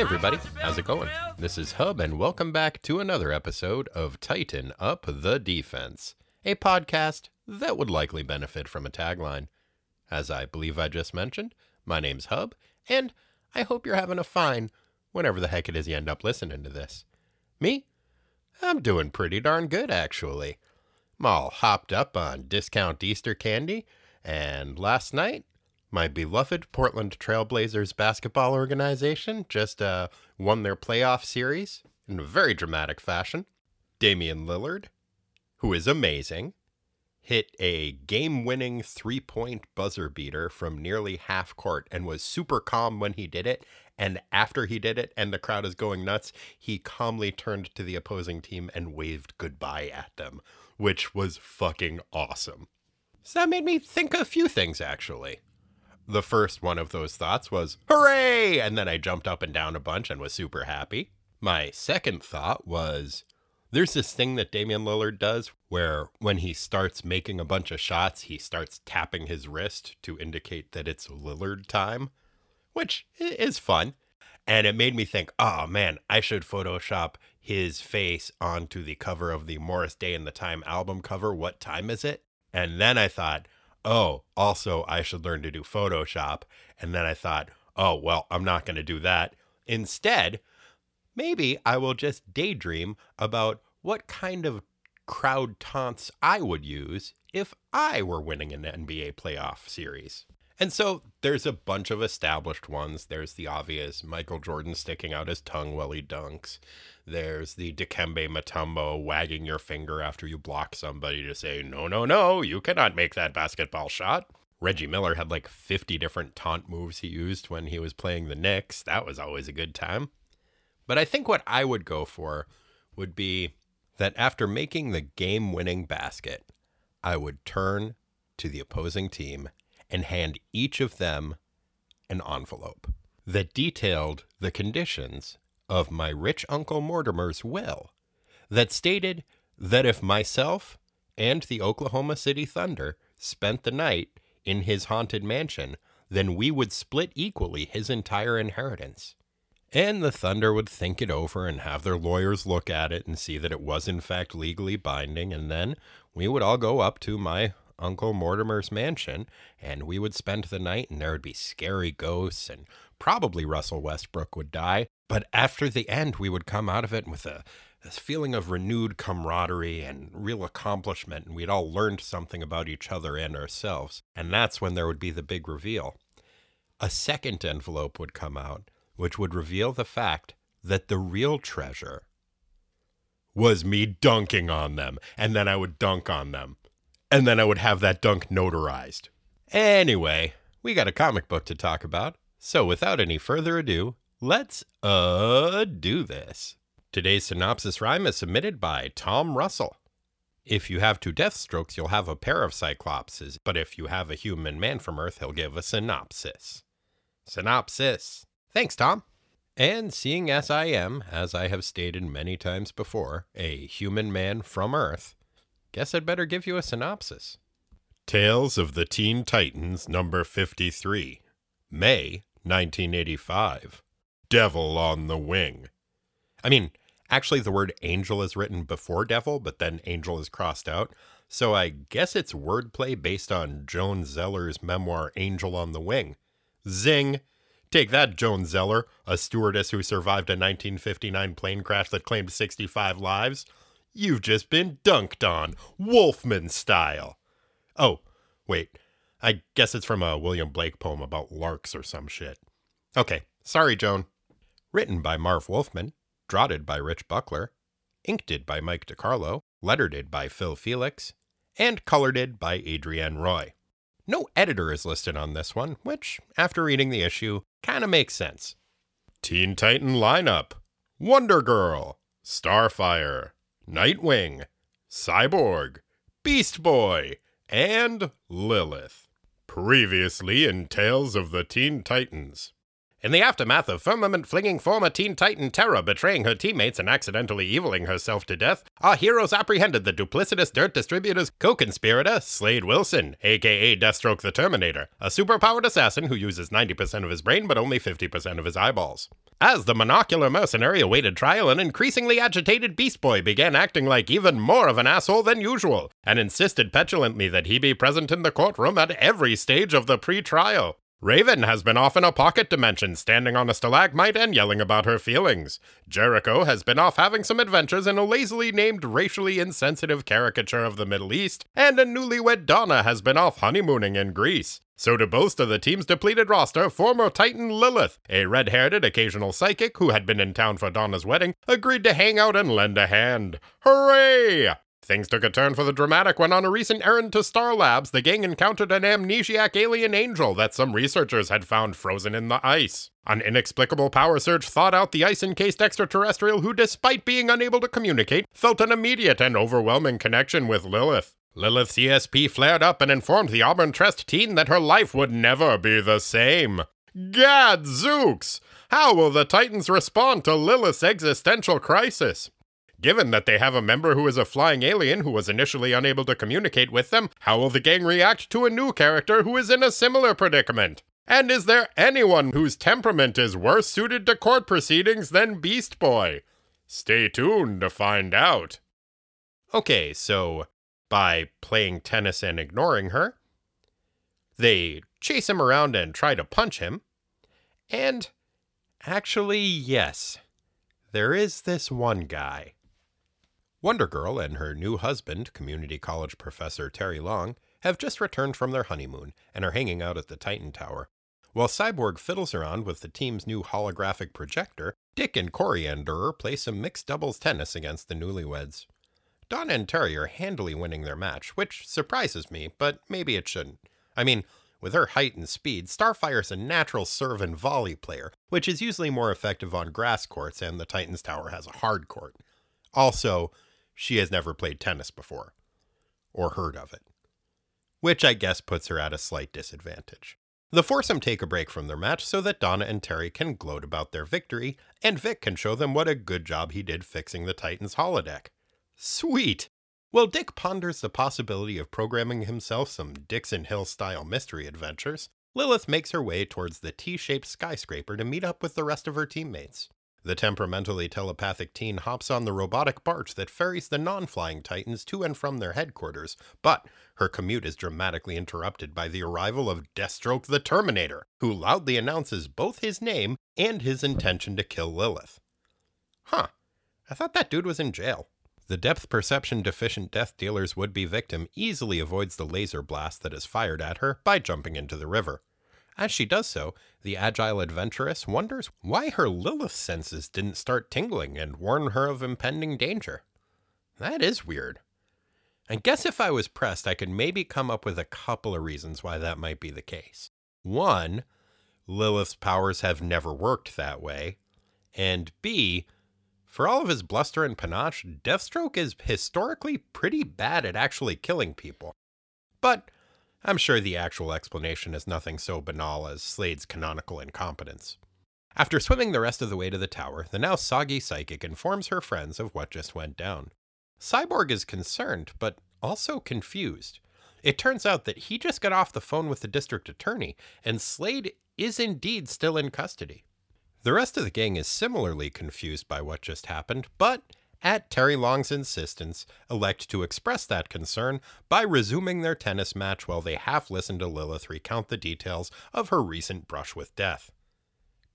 Hey, everybody, how's it going? This is Hub, and welcome back to another episode of Tighten Up the Defense, a podcast that would likely benefit from a tagline. As I believe I just mentioned, my name's Hub, and I hope you're having a fine whenever the heck it is you end up listening to this. Me? I'm doing pretty darn good, actually. I'm all hopped up on discount Easter candy, and last night my beloved Portland Trailblazers basketball organization just uh, won their playoff series in a very dramatic fashion. Damian Lillard, who is amazing, hit a game winning three point buzzer beater from nearly half court and was super calm when he did it. And after he did it and the crowd is going nuts, he calmly turned to the opposing team and waved goodbye at them, which was fucking awesome. So that made me think a few things actually the first one of those thoughts was, hooray! And then I jumped up and down a bunch and was super happy. My second thought was, there's this thing that Damian Lillard does where when he starts making a bunch of shots, he starts tapping his wrist to indicate that it's Lillard time, which is fun. And it made me think, oh man, I should Photoshop his face onto the cover of the Morris Day and the Time album cover. What time is it? And then I thought, oh, also, I should learn to do Photoshop. And then I thought, oh, well, I'm not going to do that. Instead, maybe I will just daydream about what kind of crowd taunts I would use if I were winning an NBA playoff series. And so there's a bunch of established ones. There's the obvious Michael Jordan sticking out his tongue while he dunks. There's the Dikembe Mutombo wagging your finger after you block somebody to say, no, no, no, you cannot make that basketball shot. Reggie Miller had like 50 different taunt moves he used when he was playing the Knicks. That was always a good time. But I think what I would go for would be that after making the game winning basket, I would turn to the opposing team and hand each of them an envelope that detailed the conditions of my rich Uncle Mortimer's will, that stated that if myself and the Oklahoma City Thunder spent the night in his haunted mansion, then we would split equally his entire inheritance. And the Thunder would think it over and have their lawyers look at it and see that it was in fact legally binding, and then we would all go up to my Uncle Mortimer's mansion, and we would spend the night, and there would be scary ghosts, and probably Russell Westbrook would die. But after the end, we would come out of it with a this feeling of renewed camaraderie and real accomplishment, and we'd all learned something about each other and ourselves. And that's when there would be the big reveal. A second envelope would come out, which would reveal the fact that the real treasure was me dunking on them, and then I would dunk on them and then I would have that dunk notarized. Anyway, we got a comic book to talk about, so without any further ado, let's uh do this. Today's synopsis rhyme is submitted by Tom Russell. If you have two Deathstrokes, you'll have a pair of Cyclopses, but if you have a human man from Earth, he'll give a synopsis. Synopsis. Thanks, Tom. And seeing as I am, as I have stated many times before, a human man from Earth, Guess I'd better give you a synopsis. Tales of the Teen Titans, number 53, May 1985. Devil on the Wing. I mean, actually, the word angel is written before devil, but then angel is crossed out. So I guess it's wordplay based on Joan Zeller's memoir, Angel on the Wing. Zing! Take that, Joan Zeller, a stewardess who survived a 1959 plane crash that claimed 65 lives. You've just been dunked on, Wolfman style. Oh, wait. I guess it's from a William Blake poem about larks or some shit. Okay, sorry, Joan. Written by Marv Wolfman, draughted by Rich Buckler, inked by Mike DeCarlo, lettered by Phil Felix, and colored by Adrienne Roy. No editor is listed on this one, which, after reading the issue, kind of makes sense. Teen Titan lineup Wonder Girl, Starfire, Nightwing, Cyborg, Beast Boy, and Lilith. Previously in Tales of the Teen Titans. In the aftermath of firmament flinging former Teen Titan Terra betraying her teammates and accidentally eviling herself to death, our heroes apprehended the duplicitous dirt distributor's co conspirator, Slade Wilson, aka Deathstroke the Terminator, a superpowered assassin who uses 90% of his brain but only 50% of his eyeballs. As the monocular mercenary awaited trial, an increasingly agitated Beast Boy began acting like even more of an asshole than usual, and insisted petulantly that he be present in the courtroom at every stage of the pre trial. Raven has been off in a pocket dimension, standing on a stalagmite and yelling about her feelings. Jericho has been off having some adventures in a lazily named racially insensitive caricature of the Middle East, and a newlywed Donna has been off honeymooning in Greece. So, to boast of the team's depleted roster, former Titan Lilith, a red haired occasional psychic who had been in town for Donna's wedding, agreed to hang out and lend a hand. Hooray! Things took a turn for the dramatic when, on a recent errand to Star Labs, the gang encountered an amnesiac alien angel that some researchers had found frozen in the ice. An inexplicable power surge thawed out the ice encased extraterrestrial who, despite being unable to communicate, felt an immediate and overwhelming connection with Lilith. Lilith's ESP flared up and informed the Auburn Trest teen that her life would never be the same. Gad Zooks! How will the Titans respond to Lilith's existential crisis? Given that they have a member who is a flying alien who was initially unable to communicate with them, how will the gang react to a new character who is in a similar predicament? And is there anyone whose temperament is worse suited to court proceedings than Beast Boy? Stay tuned to find out. Okay, so by playing tennis and ignoring her, they chase him around and try to punch him. And actually, yes, there is this one guy Wonder Girl and her new husband, community college professor Terry Long, have just returned from their honeymoon and are hanging out at the Titan Tower. While Cyborg fiddles around with the team's new holographic projector, Dick and Koriand'r play some mixed doubles tennis against the newlyweds. Donna and Terry are handily winning their match, which surprises me, but maybe it shouldn't. I mean, with her height and speed, Starfire's a natural serve and volley player, which is usually more effective on grass courts, and the Titan's Tower has a hard court. Also, she has never played tennis before or heard of it, which I guess puts her at a slight disadvantage. The foursome take a break from their match so that Donna and Terry can gloat about their victory, and Vic can show them what a good job he did fixing the Titan's holodeck. Sweet! While Dick ponders the possibility of programming himself some Dixon Hill style mystery adventures, Lilith makes her way towards the T shaped skyscraper to meet up with the rest of her teammates. The temperamentally telepathic teen hops on the robotic barge that ferries the non flying Titans to and from their headquarters, but her commute is dramatically interrupted by the arrival of Deathstroke the Terminator, who loudly announces both his name and his intention to kill Lilith. Huh, I thought that dude was in jail. The depth perception deficient death dealer's would be victim easily avoids the laser blast that is fired at her by jumping into the river. As she does so, the agile adventuress wonders why her Lilith senses didn't start tingling and warn her of impending danger. That is weird. I guess if I was pressed, I could maybe come up with a couple of reasons why that might be the case. One, Lilith's powers have never worked that way. And B, for all of his bluster and panache, Deathstroke is historically pretty bad at actually killing people. But I'm sure the actual explanation is nothing so banal as Slade's canonical incompetence. After swimming the rest of the way to the tower, the now soggy psychic informs her friends of what just went down. Cyborg is concerned, but also confused. It turns out that he just got off the phone with the district attorney, and Slade is indeed still in custody. The rest of the gang is similarly confused by what just happened, but at Terry Long's insistence, elect to express that concern by resuming their tennis match while they half listen to Lilith recount the details of her recent brush with death.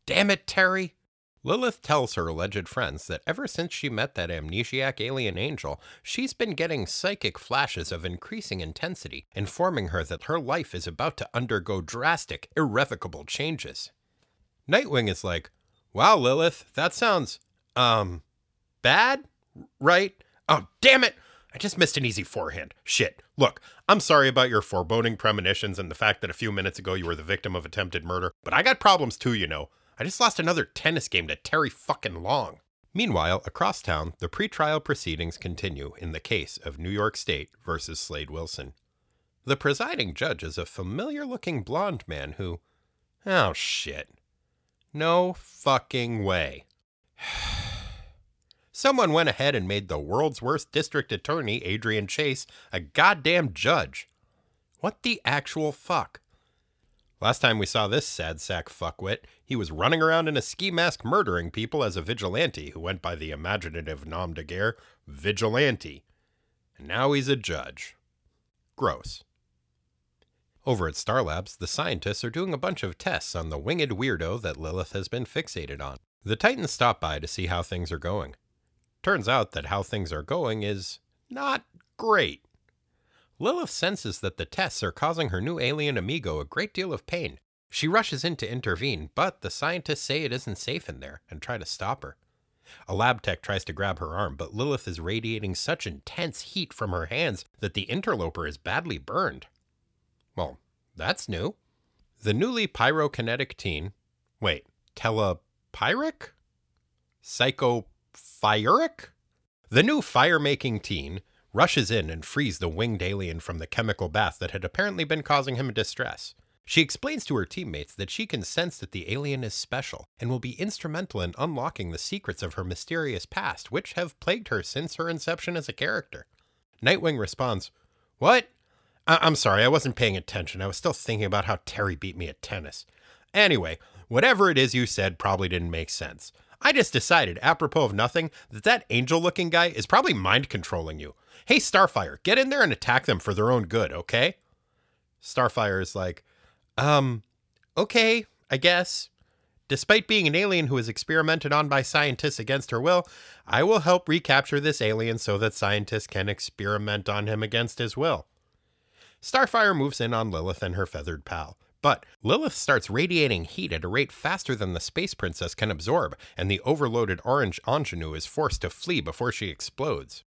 Damn it, Terry! Lilith tells her alleged friends that ever since she met that amnesiac alien angel, she's been getting psychic flashes of increasing intensity, informing her that her life is about to undergo drastic, irrevocable changes. Nightwing is like, Wow, Lilith, that sounds, um, bad? Right? Oh, damn it! I just missed an easy forehand. Shit. Look, I'm sorry about your foreboding premonitions and the fact that a few minutes ago you were the victim of attempted murder, but I got problems too, you know. I just lost another tennis game to Terry fucking Long. Meanwhile, across town, the pretrial proceedings continue in the case of New York State versus Slade Wilson. The presiding judge is a familiar looking blonde man who. Oh, shit. No fucking way. Someone went ahead and made the world's worst district attorney, Adrian Chase, a goddamn judge. What the actual fuck? Last time we saw this sad sack fuckwit, he was running around in a ski mask murdering people as a vigilante who went by the imaginative nom de guerre, Vigilante. And now he's a judge. Gross. Over at Star Labs, the scientists are doing a bunch of tests on the winged weirdo that Lilith has been fixated on. The Titans stop by to see how things are going. Turns out that how things are going is not great. Lilith senses that the tests are causing her new alien amigo a great deal of pain. She rushes in to intervene, but the scientists say it isn't safe in there and try to stop her. A lab tech tries to grab her arm, but Lilith is radiating such intense heat from her hands that the interloper is badly burned. Well, that's new. The newly pyrokinetic teen. Wait, telepyric? Psychophyric? The new fire making teen rushes in and frees the winged alien from the chemical bath that had apparently been causing him distress. She explains to her teammates that she can sense that the alien is special and will be instrumental in unlocking the secrets of her mysterious past, which have plagued her since her inception as a character. Nightwing responds, What? I- am sorry, I wasn't paying attention. I was still thinking about how Terry beat me at tennis. Anyway, whatever it is you said probably didn't make sense. I just decided, apropos of nothing, that that angel looking guy is probably mind controlling you. Hey, Starfire, get in there and attack them for their own good, okay? Starfire is like, um, okay, I guess. Despite being an alien who is experimented on by scientists against her will, I will help recapture this alien so that scientists can experiment on him against his will. Starfire moves in on Lilith and her feathered pal. But Lilith starts radiating heat at a rate faster than the Space Princess can absorb, and the overloaded orange ingenue is forced to flee before she explodes.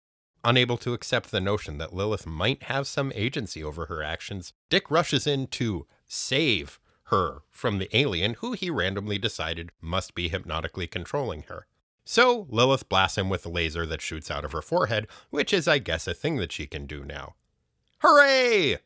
Unable to accept the notion that Lilith might have some agency over her actions, Dick rushes in to save her from the alien who he randomly decided must be hypnotically controlling her. So Lilith blasts him with a laser that shoots out of her forehead, which is, I guess, a thing that she can do now. Hooray!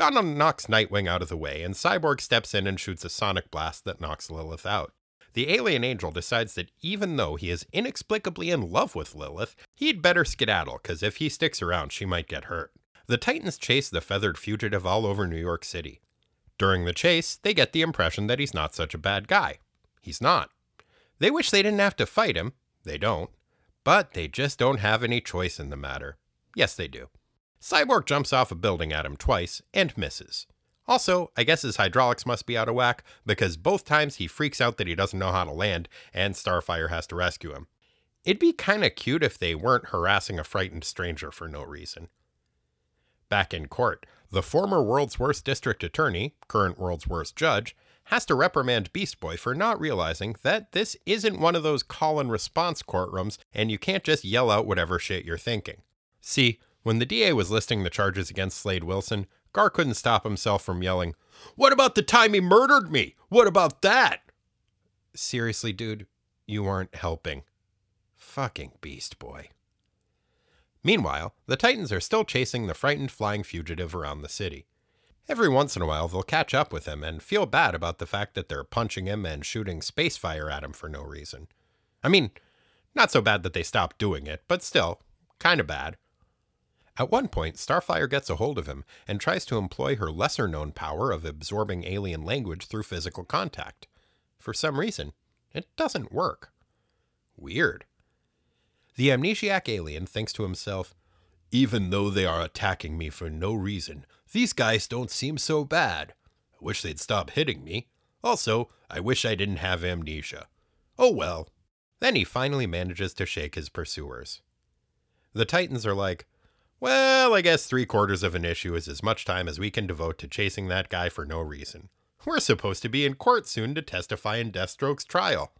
Donna knocks Nightwing out of the way, and Cyborg steps in and shoots a sonic blast that knocks Lilith out the alien angel decides that even though he is inexplicably in love with Lilith, he'd better skedaddle, because if he sticks around, she might get hurt. The Titans chase the feathered fugitive all over New York City. During the chase, they get the impression that he's not such a bad guy. He's not. They wish they didn't have to fight him. They don't. But they just don't have any choice in the matter. Yes, they do. Cyborg jumps off a building at him twice and misses. Also, I guess his hydraulics must be out of whack because both times he freaks out that he doesn't know how to land and Starfire has to rescue him. It'd be kinda cute if they weren't harassing a frightened stranger for no reason. Back in court, the former world's worst district attorney, current world's worst judge, has to reprimand Beast Boy for not realizing that this isn't one of those call and response courtrooms and you can't just yell out whatever shit you're thinking. See, when the DA was listing the charges against Slade Wilson, Gar couldn't stop himself from yelling, What about the time he murdered me? What about that? Seriously, dude, you aren't helping. Fucking Beast Boy. Meanwhile, the Titans are still chasing the frightened flying fugitive around the city. Every once in a while, they'll catch up with him and feel bad about the fact that they're punching him and shooting space fire at him for no reason. I mean, not so bad that they stopped doing it, but still, kinda bad. At one point, Starfire gets a hold of him and tries to employ her lesser known power of absorbing alien language through physical contact. For some reason, it doesn't work. Weird. The amnesiac alien thinks to himself, even though they are attacking me for no reason, these guys don't seem so bad. I wish they'd stop hitting me. Also, I wish I didn't have amnesia. Oh well. Then he finally manages to shake his pursuers. The Titans are like, well, I guess three quarters of an issue is as much time as we can devote to chasing that guy for no reason. We're supposed to be in court soon to testify in Deathstroke's trial.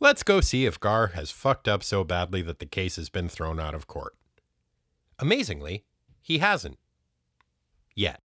Let's go see if Gar has fucked up so badly that the case has been thrown out of court. Amazingly, he hasn't. Yet.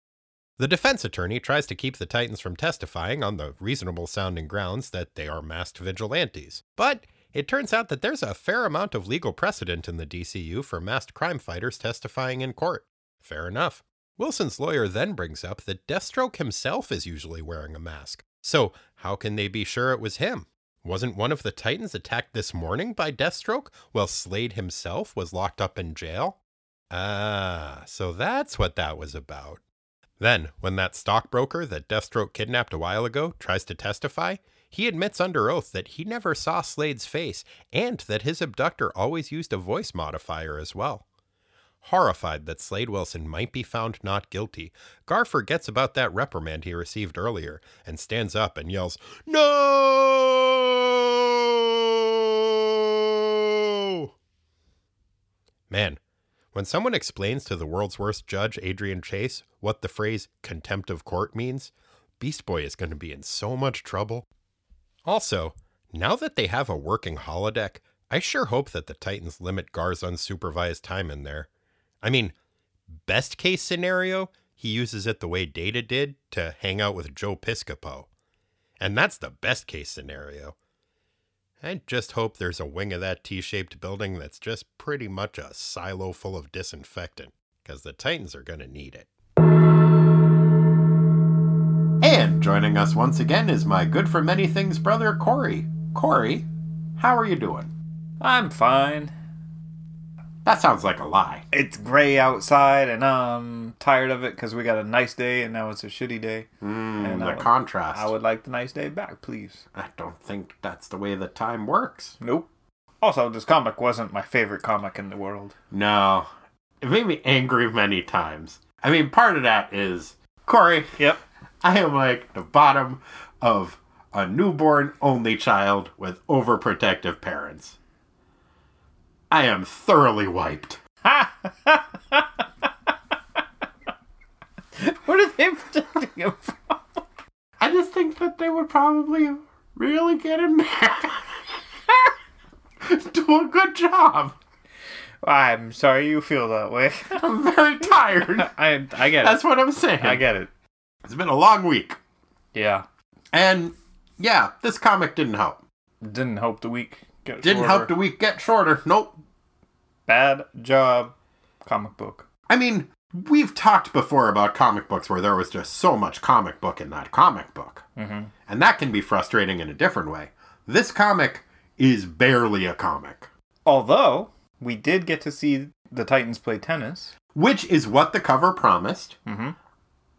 The defense attorney tries to keep the Titans from testifying on the reasonable sounding grounds that they are masked vigilantes. But it turns out that there's a fair amount of legal precedent in the DCU for masked crime fighters testifying in court. Fair enough. Wilson's lawyer then brings up that Deathstroke himself is usually wearing a mask, So, how can they be sure it was him? Wasn't one of the Titans attacked this morning by Deathstroke while Slade himself was locked up in jail? Ah, so that's what that was about. Then, when that stockbroker that Deathstroke kidnapped a while ago tries to testify, he admits under oath that he never saw Slade's face and that his abductor always used a voice modifier as well. Horrified that Slade Wilson might be found not guilty, Gar forgets about that reprimand he received earlier and stands up and yells, No! Man, when someone explains to the world's worst judge, Adrian Chase, what the phrase contempt of court means, Beast Boy is going to be in so much trouble. Also, now that they have a working holodeck, I sure hope that the Titans limit Gar's unsupervised time in there. I mean, best case scenario, he uses it the way Data did to hang out with Joe Piscopo. And that's the best case scenario. I just hope there's a wing of that T shaped building that's just pretty much a silo full of disinfectant, because the Titans are going to need it. And joining us once again is my good for many things brother, Corey. Corey, how are you doing? I'm fine. That sounds like a lie. It's gray outside, and I'm tired of it because we got a nice day, and now it's a shitty day. Mm, And the I would- contrast. I would like the nice day back, please. I don't think that's the way the time works. Nope. Also, this comic wasn't my favorite comic in the world. No. It made me angry many times. I mean, part of that is Corey, Yep. I am like the bottom of a newborn only child with overprotective parents. I am thoroughly wiped. What are they protecting him from? I just think that they would probably really get there. Do a good job. I'm sorry you feel that way. I'm very tired. I I get it. That's what I'm saying. I get it. It's been a long week. Yeah. And yeah, this comic didn't help. Didn't help the week. Get Didn't shorter. help the week get shorter. Nope. Bad job. Comic book. I mean, we've talked before about comic books where there was just so much comic book in that comic book. Mm-hmm. And that can be frustrating in a different way. This comic is barely a comic, Although we did get to see the Titans play tennis. which is what the cover promised. Mm-hmm.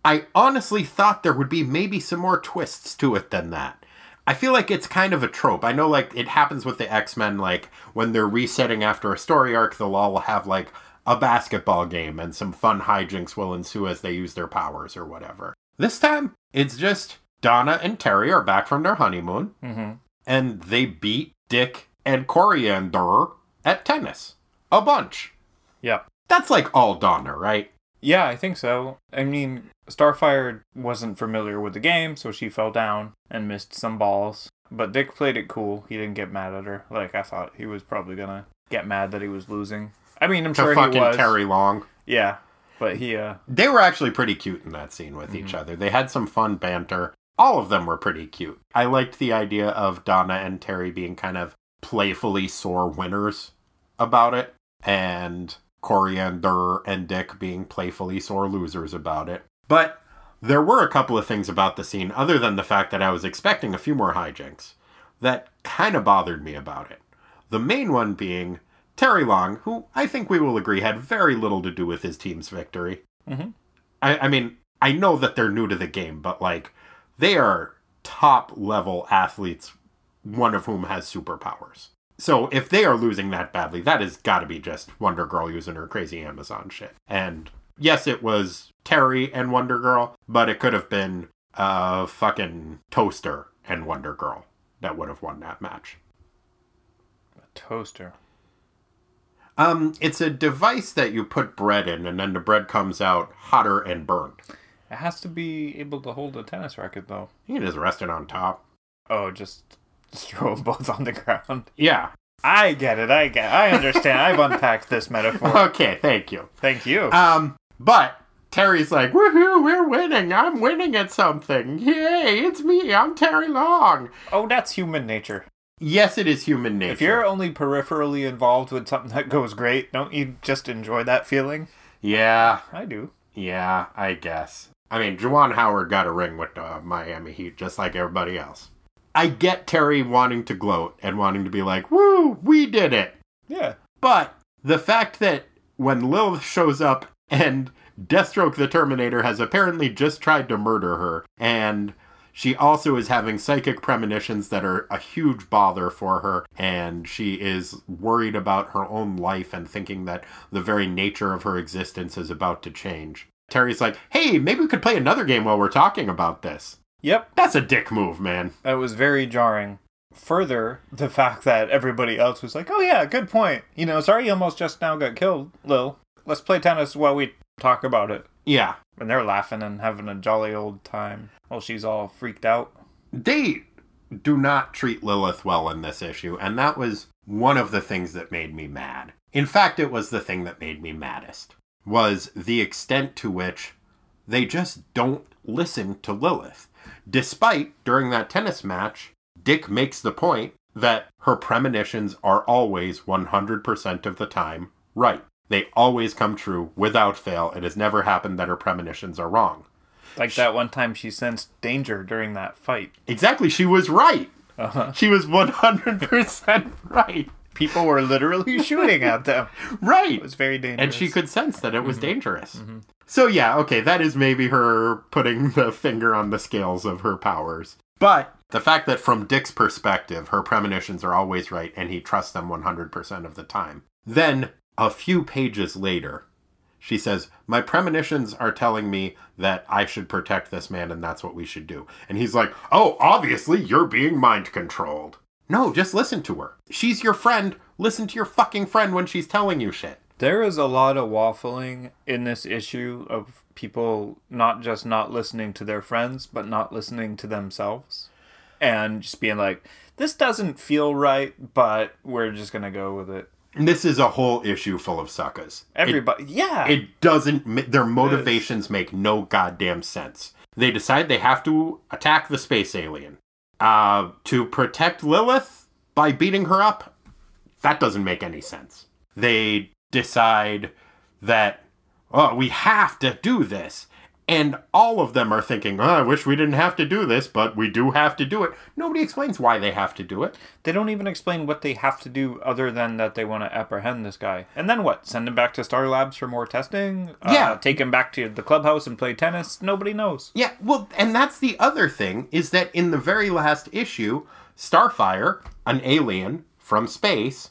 I honestly thought there would be maybe some more twists to it than that. I feel like it's kind of a trope. I know, like, it happens with the X Men, like, when they're resetting after a story arc, they'll all have, like, a basketball game and some fun hijinks will ensue as they use their powers or whatever. This time, it's just Donna and Terry are back from their honeymoon Mm-hmm. and they beat Dick and Koriand'r at tennis. A bunch. Yeah. That's like all Donna, right? Yeah, I think so. I mean, Starfire wasn't familiar with the game, so she fell down and missed some balls. But Dick played it cool. He didn't get mad at her. Like I thought he was probably gonna get mad that he was losing. I mean, I'm To sure he fucking was. Terry Long. Yeah, but he uh They were actually pretty cute in that scene with each other. They had some fun banter. All of them were pretty cute. I liked the idea of Donna and Terry being kind of playfully sore winners about it, and Koriand'r and Dick being playfully sore losers about it. But there were a couple of things about the scene, other than the fact that I was expecting a few more hijinks, that kind of bothered me about it. The main one being Terry Long, who I think we will agree had very little to do with his team's victory. Mhm. I, I mean, I know that they're new to the game, but like, they are top level athletes, one of whom has superpowers. So if they are losing that badly, that has got to be just Wonder Girl using her crazy Amazon shit. And yes, it was Terry and Wonder Girl, but it could have been uh fucking Toaster and Wonder Girl that would have won that match. a toaster. Um, it's a device that you put bread in, and then the bread comes out hotter and burned. It has to be able to hold a tennis racket though. You can just rest it on top. Oh, just throw them both on the ground. Yeah. I get it. I get. I understand. I've unpacked this metaphor. Okay, thank you. Thank you. Um, but Terry's like, woohoo, we're winning. I'm winning at something. Yay, it's me. I'm Terry Long. oh, that's human nature. Yes, it is human nature. If you're only peripherally involved with something that goes great, don't you just enjoy that feeling? Yeah, I do. yeah, I guess. I mean, Juwan Howard got a ring with the Miami Heat just like everybody else. I get Terry wanting to gloat and wanting to be like, woo, we did it. Yeah. But the fact that when Lilith shows up and Deathstroke the Terminator has apparently just tried to murder her, and she also is having psychic premonitions that are a huge bother for her, and she is worried about her own life and thinking that the very nature of her existence is about to change. Terry's like, hey, maybe we could play another game while we're talking about this. Yep. That's a dick move, man. That was very jarring. Further, the fact that everybody else was like, oh, yeah, good point. You know, sorry you almost just now got killed, Lil. Let's play tennis while we talk about it. Yeah. And they're laughing and having a jolly old time while she's all freaked out. They do not treat Lilith well in this issue, and that was one of the things that made me mad. In fact, it was the thing that made me maddest. Was the extent to which they just don't listen to Lilith. Despite during that tennis match, Dick makes the point that her premonitions are always 100% of the time right. They always come true without fail. It has never happened that her premonitions are wrong. Like that one time she sensed danger during that fight. Exactly, she was right. Uh-huh. She was 100% right. People were literally shooting at them. Right. It was very dangerous. and she could sense that it was mm-hmm. dangerous. Mm-hmm. So yeah, okay, that is maybe her putting the finger on the scales of her powers. But the fact that from Dick's perspective, her premonitions are always right and he trusts them 100% of the time. Then, a few pages later, she says, My premonitions are telling me that I should protect this man and that's what we should do. And he's like, Oh, obviously you're being mind controlled. No, just listen to her. She's your friend. Listen to your fucking friend when she's telling you shit. There is a lot of waffling in this issue of people not just not listening to their friends, but not listening to themselves. And just being like, this doesn't feel right, but we're just going to go with it. This is a whole issue full of suckers. It- Everybody, yeah. It doesn't. Their motivations make no goddamn sense. They decide they have to attack the space alien. Uh, to protect Lilith by beating her up. That doesn't make any sense. They decide that, oh, we have to do this. And all of them are thinking, oh, I wish we didn't have to do this, but we do have to do it. Nobody explains why they have to do it. they don't even explain what they have to do other than that they want to apprehend this guy. And then what? Send him back to Star Labs for more testing? Yeah. Uh, take him back to the clubhouse and play tennis? Nobody knows. Yeah, well, and that's the other thing is that in the very last issue, Starfire, an alien from space,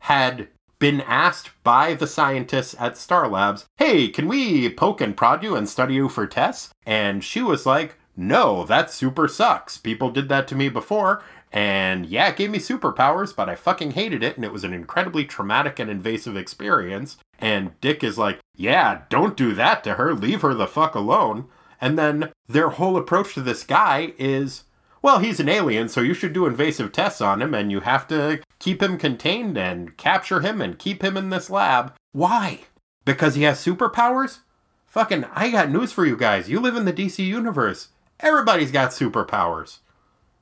had been asked by the scientists at Star Labs, "Hey, can we poke and prod you and study you for tests?" And she was like, "No, that super sucks. People did that to me before." And yeah, it gave me superpowers, but I fucking hated it, and it was an incredibly traumatic and invasive experience. And Dick is like, yeah, don't do that to her. Leave her the fuck alone. And then their whole approach to this guy is, well, he's an alien, so you should do invasive tests on him, and you have to keep him contained and capture him and keep him in this lab. Why? Because he has superpowers? Fucking, I got news for you guys. You live in the DC universe. Everybody's got superpowers.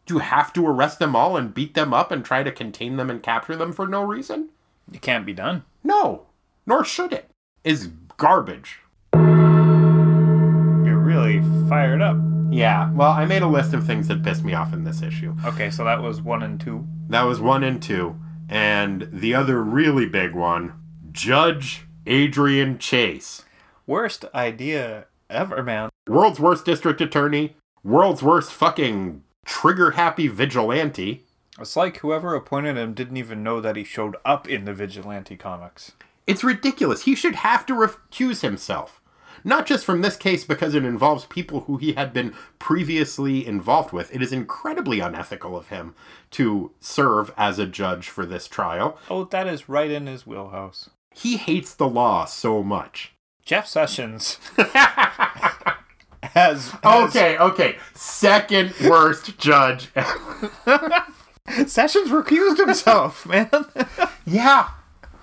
Do you have to arrest them all and beat them up and try to contain them and capture them for no reason? It can't be done. No, nor should it. Is garbage. You're really fired up. Yeah, well, I made a list of things that pissed me off in this issue. Okay, so that was one and two. That was one and two. And the other really big one Judge Adrian Chase. Worst idea ever, man. World's worst district attorney, world's worst fucking trigger happy vigilante. It's like whoever appointed him didn't even know that he showed up in the Vigilante comics. It's ridiculous. He should have to recuse himself. Not just from this case because it involves people who he had been previously involved with. It is incredibly unethical of him to serve as a judge for this trial. Oh, that is right in his wheelhouse. He hates the law so much. Jeff Sessions has, Okay, okay. Second worst judge. Sessions recused himself, man. yeah.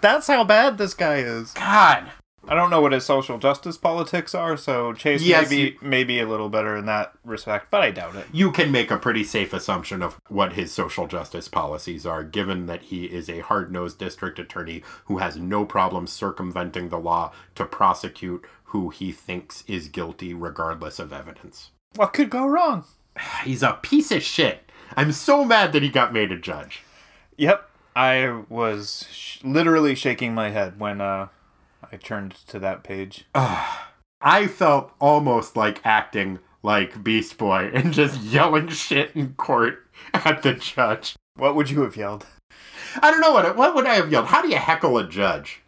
That's how bad this guy is. God. I don't know what his social justice politics are, so Chase Yes, may you- be maybe a little better in that respect, but I doubt it. You can make a pretty safe assumption of what his social justice policies are, given that he is a hard nosed district attorney who has no problem circumventing the law to prosecute who he thinks is guilty, regardless of evidence. What could go wrong? He's a piece of shit. I'm so mad that he got made a judge. Yep, I was sh- literally shaking my head when uh, I turned to that page. I felt almost like acting like Beast Boy and just yelling shit in court at the judge. What would you have yelled? I don't know what what would I have yelled. How do you heckle a judge?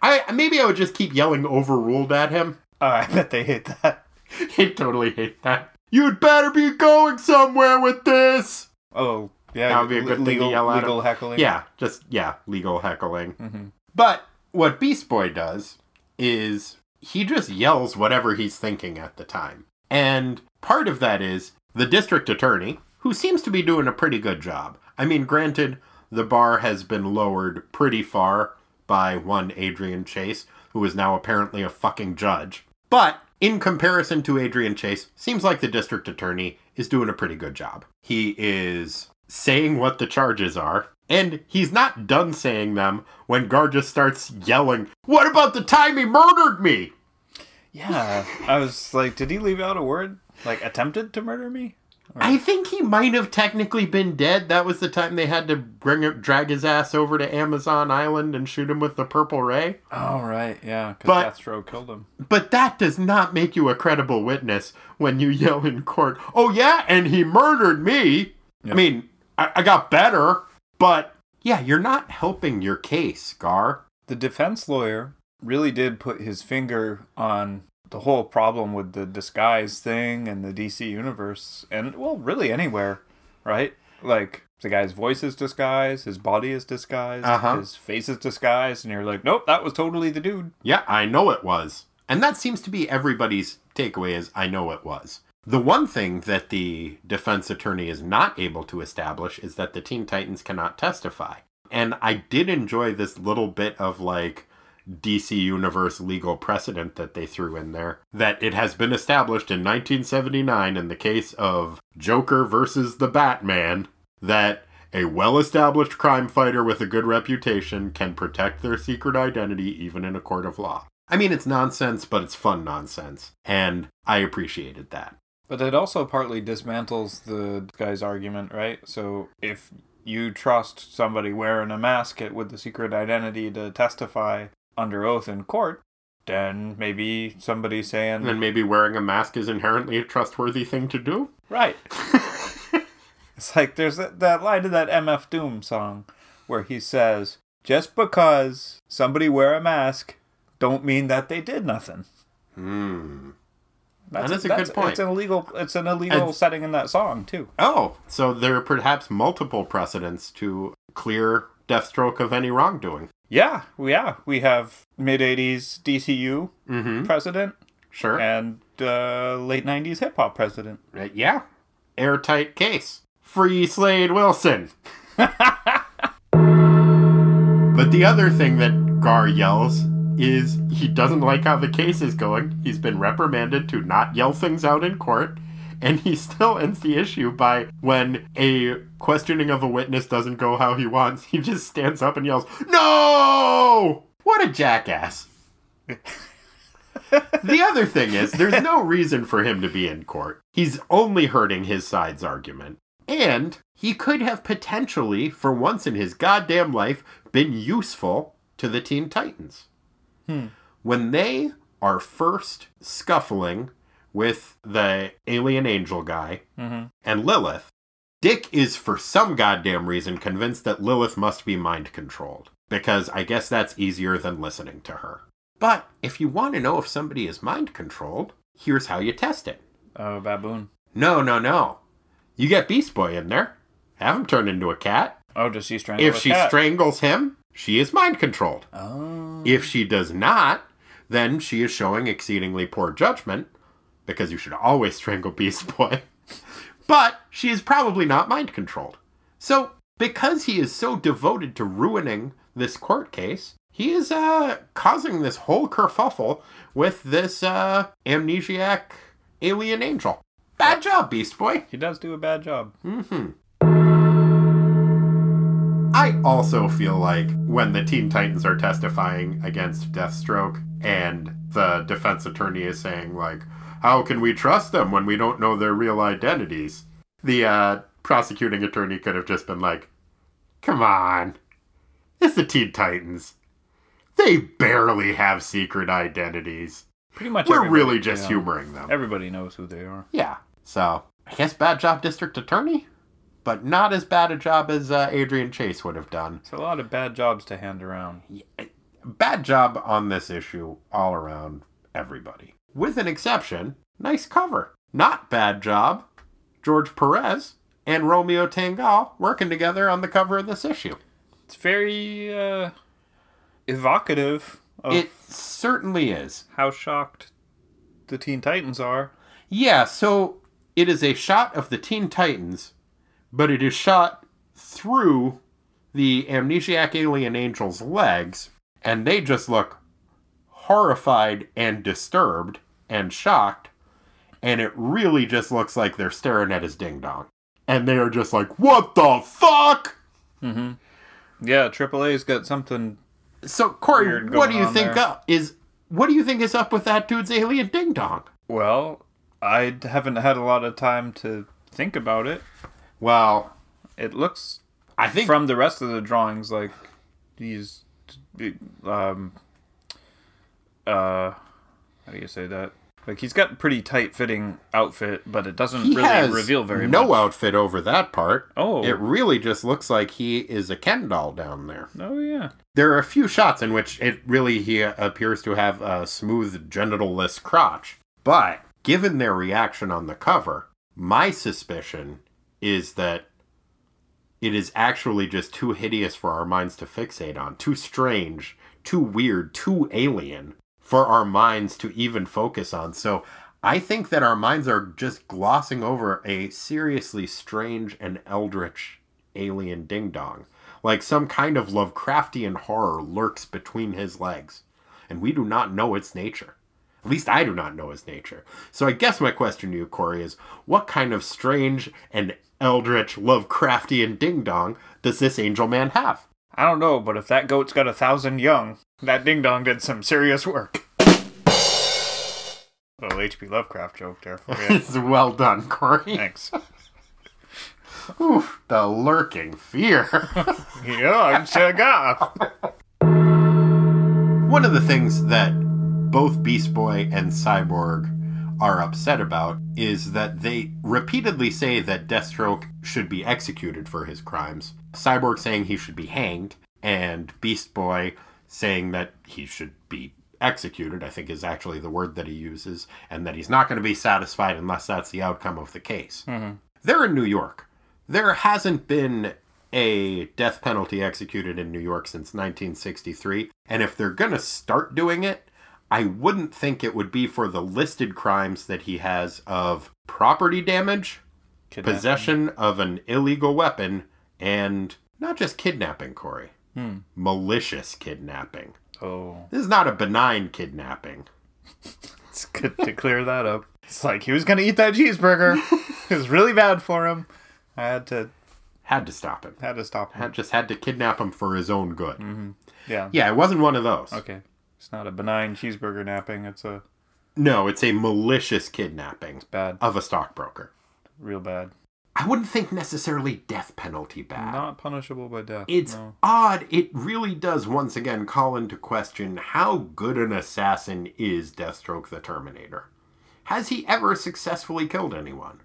I maybe I would just keep yelling overruled at him. Oh, I bet they hate that. He'd totally hate that. You'd better be going somewhere with this. Oh, yeah, That would be a good thing to legal, yell at legal him. heckling. Yeah, just yeah, legal heckling. Mhm. But what Beast Boy does is he just yells whatever he's thinking at the time. And part of that is the district attorney, who seems to be doing a pretty good job. I mean, granted, the bar has been lowered pretty far by one Adrian Chase, who is now apparently a fucking judge. But in comparison to Adrian Chase, seems like the district attorney is doing a pretty good job. He is saying what the charges are, and he's not done saying them when Gar just starts yelling, What about the time he murdered me? Yeah, I was like, did he leave out a word? Like, attempted to murder me? I think he might have technically been dead. That was the time they had to bring him, drag his ass over to Amazon Island and shoot him with the purple ray. Oh, right, yeah, because Deathstroke killed him. But that does not make you a credible witness when you yell in court, oh yeah, and he murdered me. I mean, I, I got better, but yeah, you're not helping your case, Gar. The defense lawyer really did put his finger on the whole problem with the disguise thing and the DC universe, and well, really anywhere, right? Like the guy's voice is disguised, his body is disguised, Uh-huh. his face is disguised, and you're like, nope, that was totally the dude. Yeah, I know it was. And that seems to be everybody's takeaway is I know it was. The one thing that the defense attorney is not able to establish is that the Teen Titans cannot testify. And I did enjoy this little bit of like DC Universe legal precedent that they threw in there. That it has been established in 1979 in the case of Joker versus the Batman that a well established crime fighter with a good reputation can protect their secret identity even in a court of law. I mean, it's nonsense, but it's fun nonsense. And I appreciated that. But it also partly dismantles the guy's argument, right? So if you trust somebody wearing a mask with the secret identity to testify under oath in court, then maybe somebody saying, And then maybe wearing a mask is inherently a trustworthy thing to do. right. It's like there's that, that line in that MF Doom song where he says, just because somebody wear a mask don't mean that they did nothing. Hmm. That's, That is a good point. It's an illegal. It's an illegal And- setting in that song too. Oh, so there are perhaps multiple precedents to clear Deathstroke of any wrongdoing. Yeah, yeah. We have mid '80s DCU Mm-hmm. president Sure. and uh, late '90s hip hop president. Uh, yeah. Airtight case. Free Slade Wilson. but the other thing that Gar yells is he doesn't like how the case is going. He's been reprimanded to not yell things out in court. And he still ends the issue by when a questioning of a witness doesn't go how he wants, he just stands up and yells, No! What a jackass. the other thing is, there's no reason for him to be in court. He's only hurting his side's argument. And he could have potentially, for once in his goddamn life, been useful to the Teen Titans. Hmm. When they are first scuffling with the alien angel guy Mm-hmm. and Lilith, Dick is for some goddamn reason convinced that Lilith must be mind controlled. Because I guess that's easier than listening to her. But if you want to know if somebody is mind controlled, here's how you test it. Oh, baboon. No, no, no. You get Beast Boy in there. Have him turn into a cat. Oh, does she strangle If she cat? strangles him, she is mind controlled. Oh. If she does not, then she is showing exceedingly poor judgment, because you should always strangle Beast Boy. but she is probably not mind controlled. So, because he is so devoted to ruining this court case, he is uh, causing this whole kerfuffle with this uh, amnesiac alien angel. Bad job, Beast Boy. He does do a bad job. Mm-hmm. I also feel like when the Teen Titans are testifying against Deathstroke and the defense attorney is saying, like, how can we trust them when we don't know their real identities? The uh, prosecuting attorney could have just been like, come on, it's the Teen Titans. They barely have secret identities. Pretty much. We're really just know, humoring them. Everybody knows who they are. Yeah. So I guess bad job, district attorney, but not as bad a job as uh, Adrian Chase would have done. It's a lot of bad jobs to hand around. Bad job on this issue all around everybody, with an exception. Nice cover. Not bad job. George Perez and Romeo Tanghal working together on the cover of this issue. It's very uh, evocative of It certainly is. how shocked the Teen Titans are. Yeah, so it is a shot of the Teen Titans, but it is shot through the amnesiac alien angel's legs, and they just look horrified and disturbed and shocked, and it really just looks like they're staring at his ding dong. And they are just like, what the fuck? Mm-hmm. Yeah, AAA's got something. So, Corey, what do you think there. up is what do you think is up with that dude's alien ding dong? Well, I haven't had a lot of time to think about it. Well, It looks I think from the rest of the drawings like he's um uh how do you say that like he's got a pretty tight fitting outfit but it doesn't he really reveal very no much outfit over that part. Oh. It really just looks like he is a Ken doll down there. oh yeah There are a few shots in which it really he appears to have a smooth genitalless crotch. But given their reaction on the cover, my suspicion is that it is actually just too hideous for our minds to fixate on, too strange, too weird, too alien for our minds to even focus on. So I think that our minds are just glossing over a seriously strange and eldritch alien ding dong. Like some kind of Lovecraftian horror lurks between his legs, and we do not know its nature. At least I do not know its nature. So I guess my question to you, Corey, is what kind of strange and eldritch Lovecraftian ding dong does this angel man have? i don't know but if that goat's got a thousand young that ding dong did some serious work little hp lovecraft joke there for you It's well done, Corey. thanks Oof, the lurking fear. yeah shagaf One of the things that both Beast Boy and Cyborg are upset about is that they repeatedly say that Deathstroke should be executed for his crimes. Cyborg saying he should be hanged, and Beast Boy saying that he should be executed, I think is actually the word that he uses, and that he's not going to be satisfied unless that's the outcome of the case. Mm-hmm. They're in New York. There hasn't been a death penalty executed in New York since 1963, and if they're going to start doing it, I wouldn't think it would be for the listed crimes that he has of property damage, possession of an illegal weapon, and not just kidnapping, Corey. Hmm. Malicious kidnapping. oh This is not a benign kidnapping. It's good to clear that up. It's like he was gonna eat that cheeseburger. it was really bad for him. I had to Had to stop him. had to stop him. Had just had to kidnap him for his own good. Mm-hmm. Yeah. Yeah, it wasn't one of those. Okay. It's not a benign cheeseburger napping. It's a No, it's a malicious kidnapping bad, of a stockbroker. real bad. I wouldn't think necessarily death penalty bad. Not punishable by death. It's no. odd. It really does once again call into question how good an assassin is Deathstroke the Terminator. Has he ever successfully killed anyone?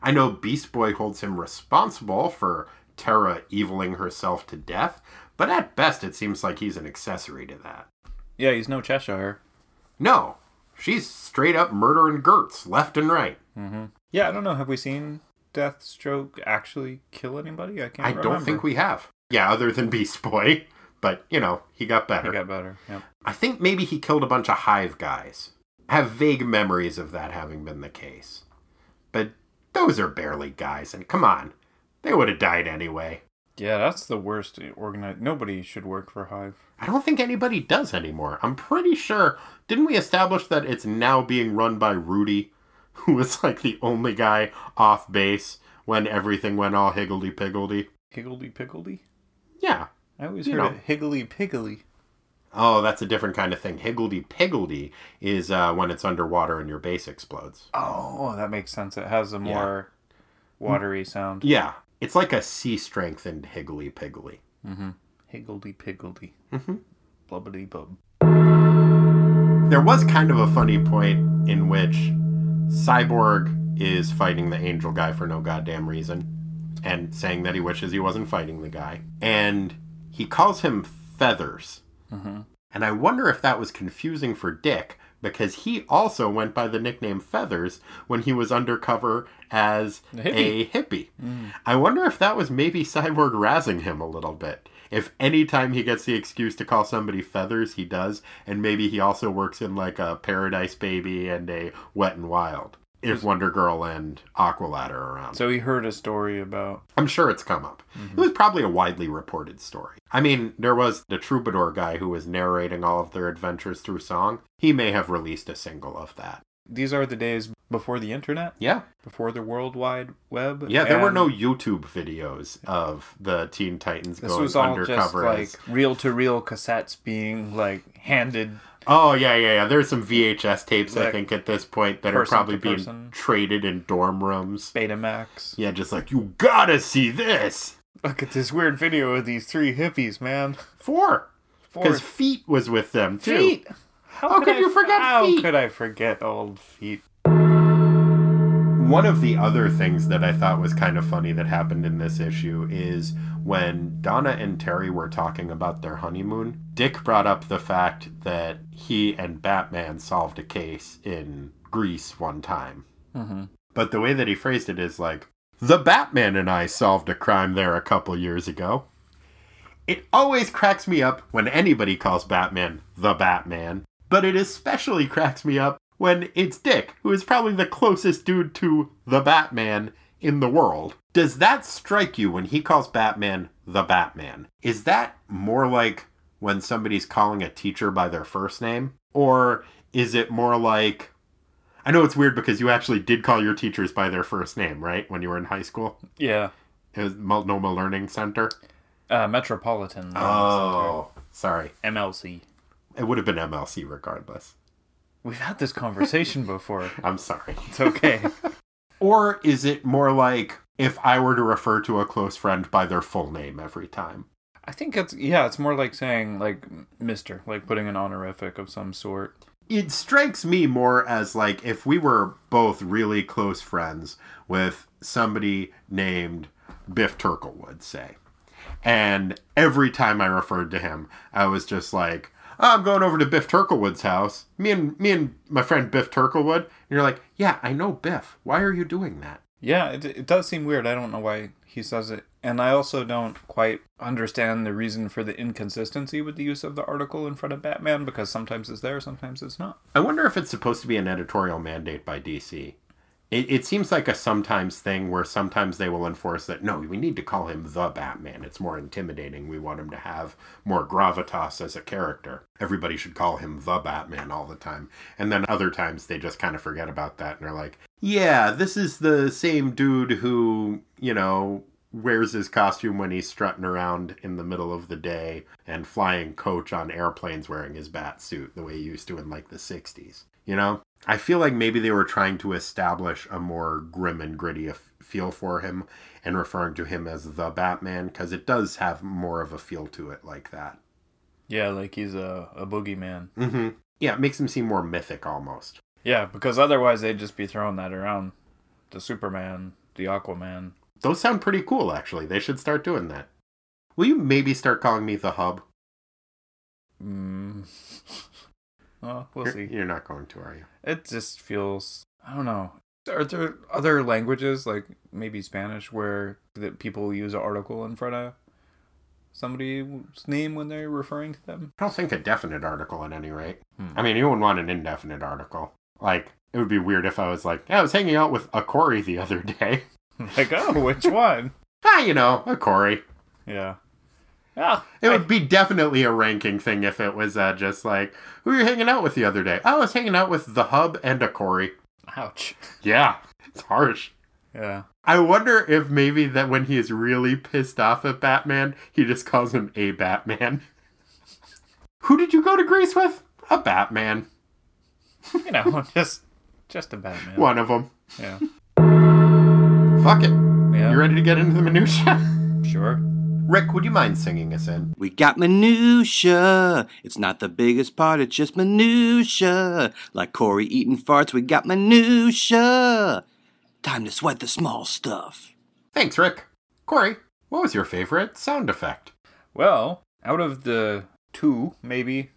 I know Beast Boy holds him responsible for Terra eviling herself to death, but at best it seems like he's an accessory to that. Yeah, he's no Cheshire. No, she's straight up murdering Gertz left and right. Mm-hmm. Yeah, I don't know. Have we seen Deathstroke actually kill anybody? I can't. I don't think we have. Yeah, other than Beast Boy. But, you know, he got better. He got better. Yep. I think maybe he killed a bunch of hive guys. I have vague memories of that having been the case. But those are barely guys, and come on, they would have died anyway. Yeah, that's the worst organized. Nobody should work for Hive. I don't think anybody does anymore. I'm pretty sure. Didn't we establish that it's now being run by Rudy, who was like the only guy off base when everything went all higgledy piggledy? Higgledy piggledy? Yeah. I always You heard know. it higgly piggly. Oh, that's a different kind of thing. Higgledy piggledy is uh, when it's underwater and your base explodes. Oh, that makes sense. It has a more watery sound. Yeah. It's like a sea strengthened higgledy piggledy. Higgledy piggledy. Mhm. Blubbity bub. There was kind of a funny point in which Cyborg is fighting the angel guy for no goddamn reason and saying that he wishes he wasn't fighting the guy. And he calls him Feathers. Mhm. And I wonder if that was confusing for Dick because he also went by the nickname Feathers when he was undercover as A hippie. a hippie. I wonder if that was maybe Cyborg razzing him a little bit. If anytime he gets the excuse to call somebody Feathers, he does, and maybe he also works in like a Paradise Baby and a Wet and Wild. If Wonder Girl and Aqualad are around. So he heard a story about. I'm sure it's come up. Mm-hmm. It was probably a widely reported story. I mean, there was the troubadour guy who was narrating all of their adventures through song. He may have released a single of that. These are the days before the internet, Yeah. before the World Wide Web. Yeah, there were no YouTube videos of the Teen Titans This going was all just undercover like as reel to reel cassettes being like handed. Oh yeah, yeah, yeah. There's some VHS tapes I think at this point that are probably being person. traded in dorm rooms. Betamax. Yeah, just like you gotta see this. Look at this weird video of these three hippies, man. Four, Four because Feet was with them too. feet. How, How could I- you forget How feet? could I forget old feet? One of the other things that I thought was kind of funny that happened in this issue is when Donna and Terry were talking about their honeymoon, Dick brought up the fact that he and Batman solved a case in Greece one time. Mm-hmm. But the way that he phrased it is like, the Batman and I solved a crime there a couple years ago. It always cracks me up when anybody calls Batman the Batman, but it especially cracks me up when it's Dick, who is probably the closest dude to the Batman in the world. Does that strike you when he calls Batman the Batman? Is that more like when somebody's calling a teacher by their first name? Or is it more like I know it's weird because you actually did call your teachers by their first name, right? When you were in high school? Yeah. It was Multnomah Learning Center. Uh, Metropolitan. Oh, sorry. MLC. It would have been MLC regardless. We've had this conversation before. I'm sorry. It's okay. Or is it more like if I were to refer to a close friend by their full name every time? I think it's yeah, it's more like saying like Mister, like putting an honorific of some sort. It strikes me more as like if we were both really close friends with somebody named Biff Turklewood, say. And every time I referred to him, I was just like, I'm going over to Biff Turklewood's house. Me and me and my friend Biff Turklewood. And you're like, yeah, I know Biff. Why are you doing that? Yeah, it, it does seem weird. I don't know why he says it. And I also don't quite understand the reason for the inconsistency with the use of the article in front of Batman because sometimes it's there, sometimes it's not. I wonder if it's supposed to be an editorial mandate by DC. It, it seems like a sometimes thing where sometimes they will enforce that no, we need to call him the Batman. It's more intimidating. We want him to have more gravitas as a character. Everybody should call him the Batman all the time. And then other times they just kind of forget about that and are like, yeah, this is the same dude who, you know, wears his costume when he's strutting around in the middle of the day and flying coach on airplanes wearing his bat suit the way he used to in like the 60s. You know? I feel like maybe they were trying to establish a more grim and gritty f- feel for him and referring to him as the Batman because it does have more of a feel to it like that. Yeah, like he's a, a boogeyman. Mm-hmm. Yeah, it makes him seem more mythic almost. Yeah, because otherwise they'd just be throwing that around. The Superman, the Aquaman. Those sound pretty cool, actually. They should start doing that. Will you maybe start calling me the Hub? Mm. well, we'll You're, see. you're not going to, are you? It just feels I don't know. Are there other languages like maybe Spanish where that people use an article in front of somebody's name when they're referring to them? I don't think a definite article at any rate. Hmm. I mean, you wouldn't want an indefinite article. Like, it would be weird if I was like, yeah, I was hanging out with a Corey the other day. like, oh, which one? ah, you know, a Corey. Yeah. Yeah. It would be definitely a ranking thing if it was uh, just like, who were you hanging out with the other day? Oh, I was hanging out with the Hub and a Corey. Ouch. Yeah, it's harsh. Yeah. I wonder if maybe that when he is really pissed off at Batman, he just calls him a Batman. Who did you go to Greece with? A Batman. You know, just just a Batman. One of them. Yeah. Fuck it. Yeah. You ready to get into the minutia? Sure. Rick, would you mind singing us in? We got minutia. It's not the biggest part, it's just minutia. Like Corey eating farts, we got minutia. Time to sweat the small stuff. Thanks, Rick. Corey, what was your favorite sound effect? Well, out of the two, maybe.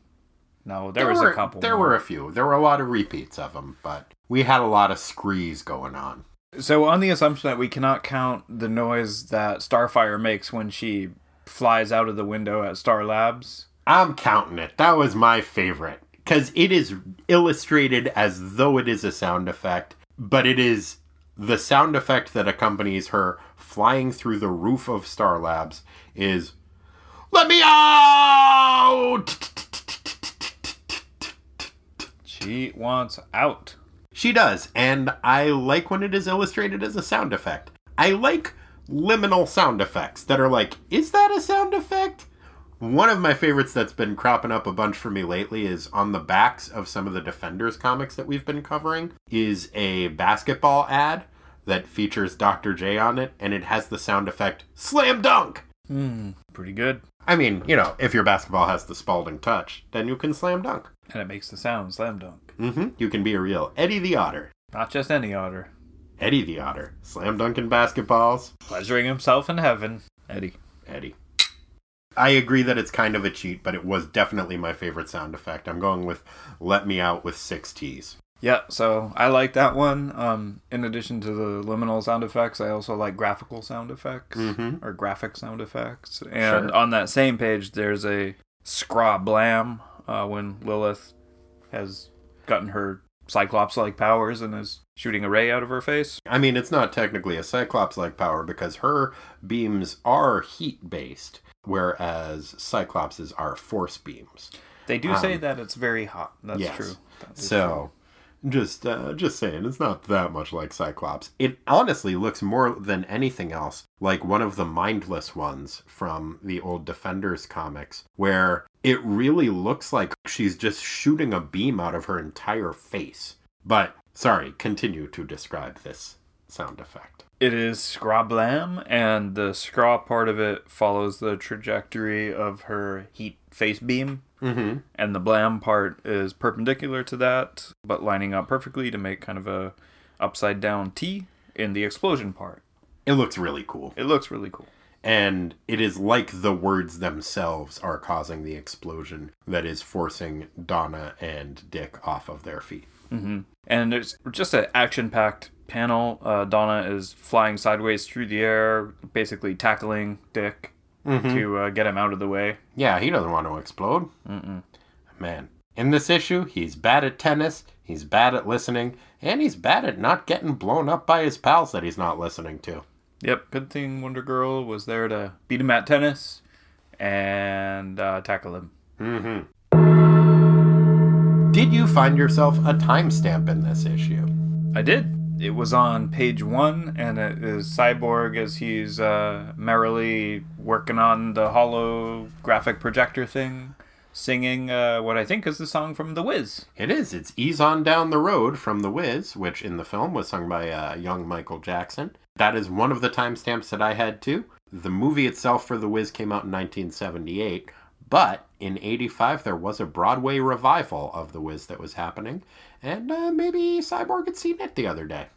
No, there, was were, a couple. There more. were a few. There were a lot of repeats of them, but we had a lot of screes going on. So, on the assumption that we cannot count the noise that Starfire makes when she flies out of the window at Star Labs, I'm counting it. That was my favorite because it is illustrated as though it is a sound effect, but it is the sound effect that accompanies her flying through the roof of Star Labs is "Let me out." she wants out. She does, and I like when it is illustrated as a sound effect. I like liminal sound effects that are like, is that a sound effect? One of my favorites that's been cropping up a bunch for me lately is on the backs of some of the Defenders comics that we've been covering is a basketball ad that features Dr. J on it and it has the sound effect slam dunk. Hmm, pretty good. I mean, you know, if your basketball has the Spalding touch, then you can slam dunk. And it makes the sound slam dunk. Hmm You can be a real Eddie the Otter. Not just any otter. Eddie the Otter. Slam dunking basketballs. Pleasuring himself in heaven. Eddie. Eddie. I agree that it's kind of a cheat, but it was definitely my favorite sound effect. I'm going with Let Me Out with six T's. Yeah, so I like that one. Um, in addition to the liminal sound effects, I also like graphical sound effects Mhm. or graphic sound effects. And Sure. on that same page, there's a scraw blam uh, when Lilith has gotten her Cyclops like powers and is shooting a ray out of her face. I mean, it's not technically a Cyclops like power because her beams are heat based, whereas cyclopses are force beams. They do say Um, that it's very hot. That's yes. true. That is Just uh, just saying, it's not that much like Cyclops. It honestly looks more than anything else like one of the mindless ones from the old Defenders comics, where it really looks like she's just shooting a beam out of her entire face. But sorry, continue to describe this sound effect. It is Scrablam, and the scraw part of it follows the trajectory of her heat face beam. Mm-hmm. and the blam part is perpendicular to that but lining up perfectly to make kind of a upside down t in the explosion part It looks really cool. it looks really cool And it is like the words themselves are causing the explosion that is forcing Donna and Dick off of their feet. and it's just an action packed panel uh, donna is flying sideways through the air basically tackling dick to uh, get him out of the way Yeah, he doesn't want to explode. Mm-mm. Man, in this issue, he's bad at tennis, he's bad at listening, and he's bad at not getting blown up by his pals that he's not listening to. yep good thing wonder girl was there to beat him at tennis and uh, tackle him Did you find yourself a timestamp in this issue? I did. It was on page one, and it is Cyborg as he's uh, merrily working on the holographic projector thing, singing uh, what I think is the song from The Wiz. It is. It's Ease On Down the Road from The Wiz, which in the film was sung by uh, young Michael Jackson. That is one of the timestamps that I had too. The movie itself for The Wiz came out in 1978, but in 85 there was a Broadway revival of The Wiz that was happening, and uh, maybe Cyborg had seen it the other day.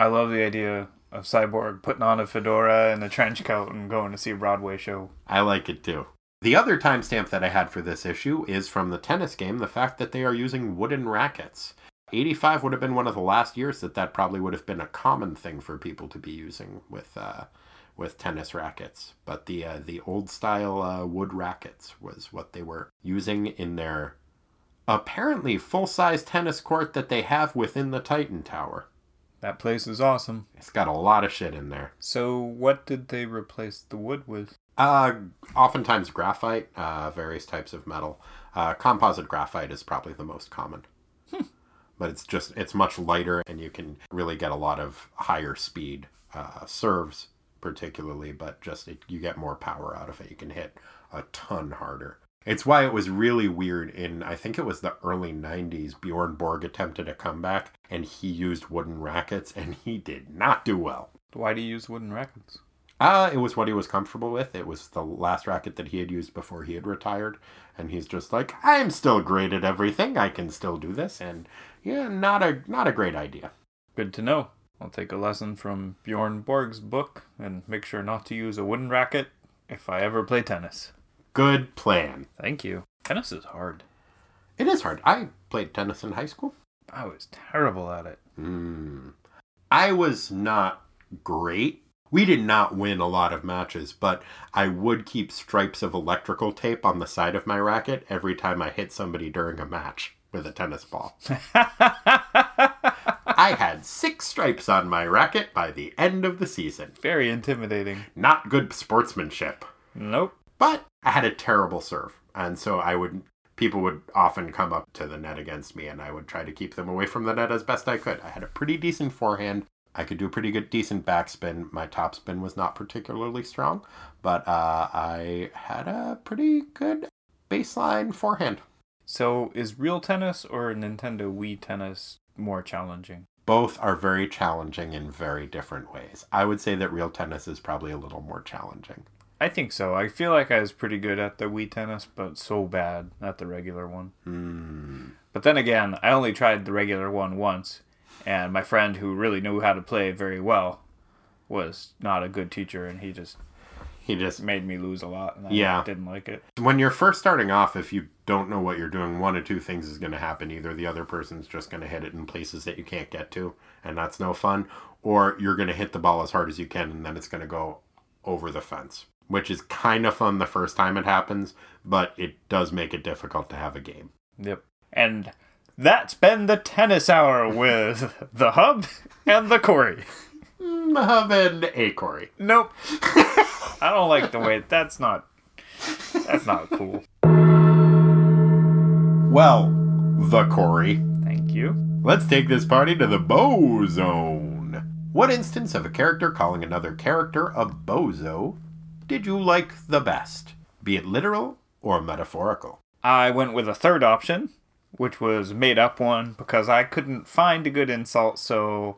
I love the idea of Cyborg putting on a fedora and a trench coat and going to see a Broadway show. I like it too. The other timestamp that I had for this issue is from the tennis game, the fact that they are using wooden rackets. 85 would have been one of the last years that that probably would have been a common thing for people to be using with uh, with tennis rackets. But the uh, the old style uh, wood rackets was what they were using in their apparently full size tennis court that they have within the Titan Tower. That place is awesome. It's got a lot of shit in there. So, what did they replace the wood with? Uh, oftentimes graphite, uh, various types of metal. Uh, composite graphite is probably the most common. Hmm. But it's just, it's much lighter and you can really get a lot of higher speed uh, serves, particularly, but just it, you get more power out of it. You can hit a ton harder. It's why it was really weird in, I think it was the early 90s. Bjorn Borg attempted a comeback and he used wooden rackets and he did not do well. Why do you use wooden rackets? Uh, it was what he was comfortable with. It was the last racket that he had used before he had retired. And he's just like, I'm still great at everything. I can still do this. And yeah, not a not a great idea. Good to know. I'll take a lesson from Bjorn Borg's book and make sure not to use a wooden racket if I ever play tennis. Good plan. Thank you. Tennis is hard. It is hard. I played tennis in high school. I was terrible at it. Hmm. I was not great. We did not win a lot of matches, but I would keep stripes of electrical tape on the side of my racket every time I hit somebody during a match with a tennis ball. I had six stripes on my racket by the end of the season. Very intimidating. Not good sportsmanship. Nope. But I had a terrible serve. And so I would people would often come up to the net against me and I would try to keep them away from the net as best I could. I had a pretty decent forehand. I could do a pretty good decent backspin. My topspin was not particularly strong, but uh, I had a pretty good baseline forehand. So is real tennis or Nintendo Wii tennis more challenging? Both are very challenging in very different ways. I would say that real tennis is probably a little more challenging. I think so. I feel like I was pretty good at the Wii tennis, but so bad at the regular one. Hmm. But then again, I only tried the regular one once, and my friend who really knew how to play very well was not a good teacher, and he just He just made me lose a lot, and I Yeah. didn't like it. when you're first starting off, if you don't know what you're doing, one of two things is going to happen. Either the other person's just going to hit it in places that you can't get to, and that's no fun, or you're going to hit the ball as hard as you can, and then it's going to go over the fence, which is kind of fun the first time it happens, but it does make it difficult to have a game. Yep. And that's been the tennis hour with the hub and the Corey. The hub and A. Corey. Nope. I don't like the way that's not that's not cool. Well, the Corey. Thank you. Let's take this party to the Bo Zone. What instance of a character calling another character a bozo did you like the best? Be it literal or metaphorical? I went with a third option, which was made up one because I couldn't find a good insult, so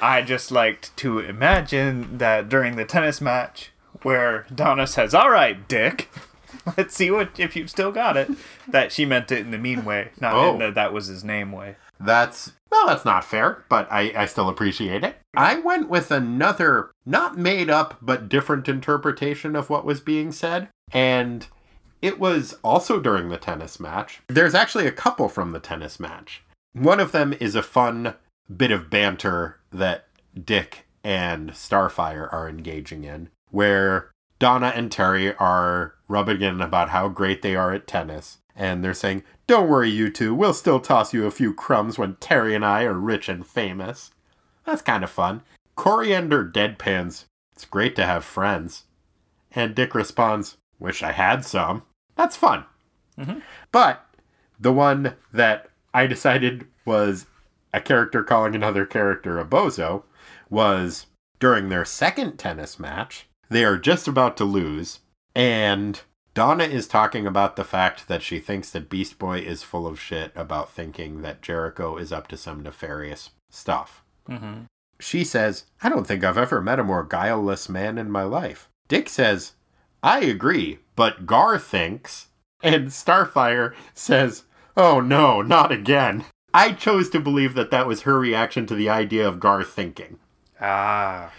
I just liked to imagine that during the tennis match where Donna says, "All right, Dick, let's see what if you've still got it," that she meant it in the mean way, not Oh. in the that was his name way. That's, well, that's not fair, but I, I still appreciate it. I went with another, not made up, but different interpretation of what was being said. And it was also during the tennis match. There's actually a couple from the tennis match. One of them is a fun bit of banter that Dick and Starfire are engaging in, where Donna and Terry are rubbing in about how great they are at tennis. And they're saying, Don't worry, you two, we'll still toss you a few crumbs when Terry and I are rich and famous. That's kind of fun. Koriand'r deadpans, It's great to have friends. And Dick responds, Wish I had some. That's fun. Mm-hmm. But the one that I decided was a character calling another character a bozo was during their second tennis match. They are just about to lose, and Donna is talking about the fact that she thinks that Beast Boy is full of shit about thinking that Jericho is up to some nefarious stuff. Mm-hmm. She says, I don't think I've ever met a more guileless man in my life. Dick says, I agree, but Gar thinks. And Starfire says, Oh no, not again. I chose to believe that that was her reaction to the idea of Gar thinking. Ah,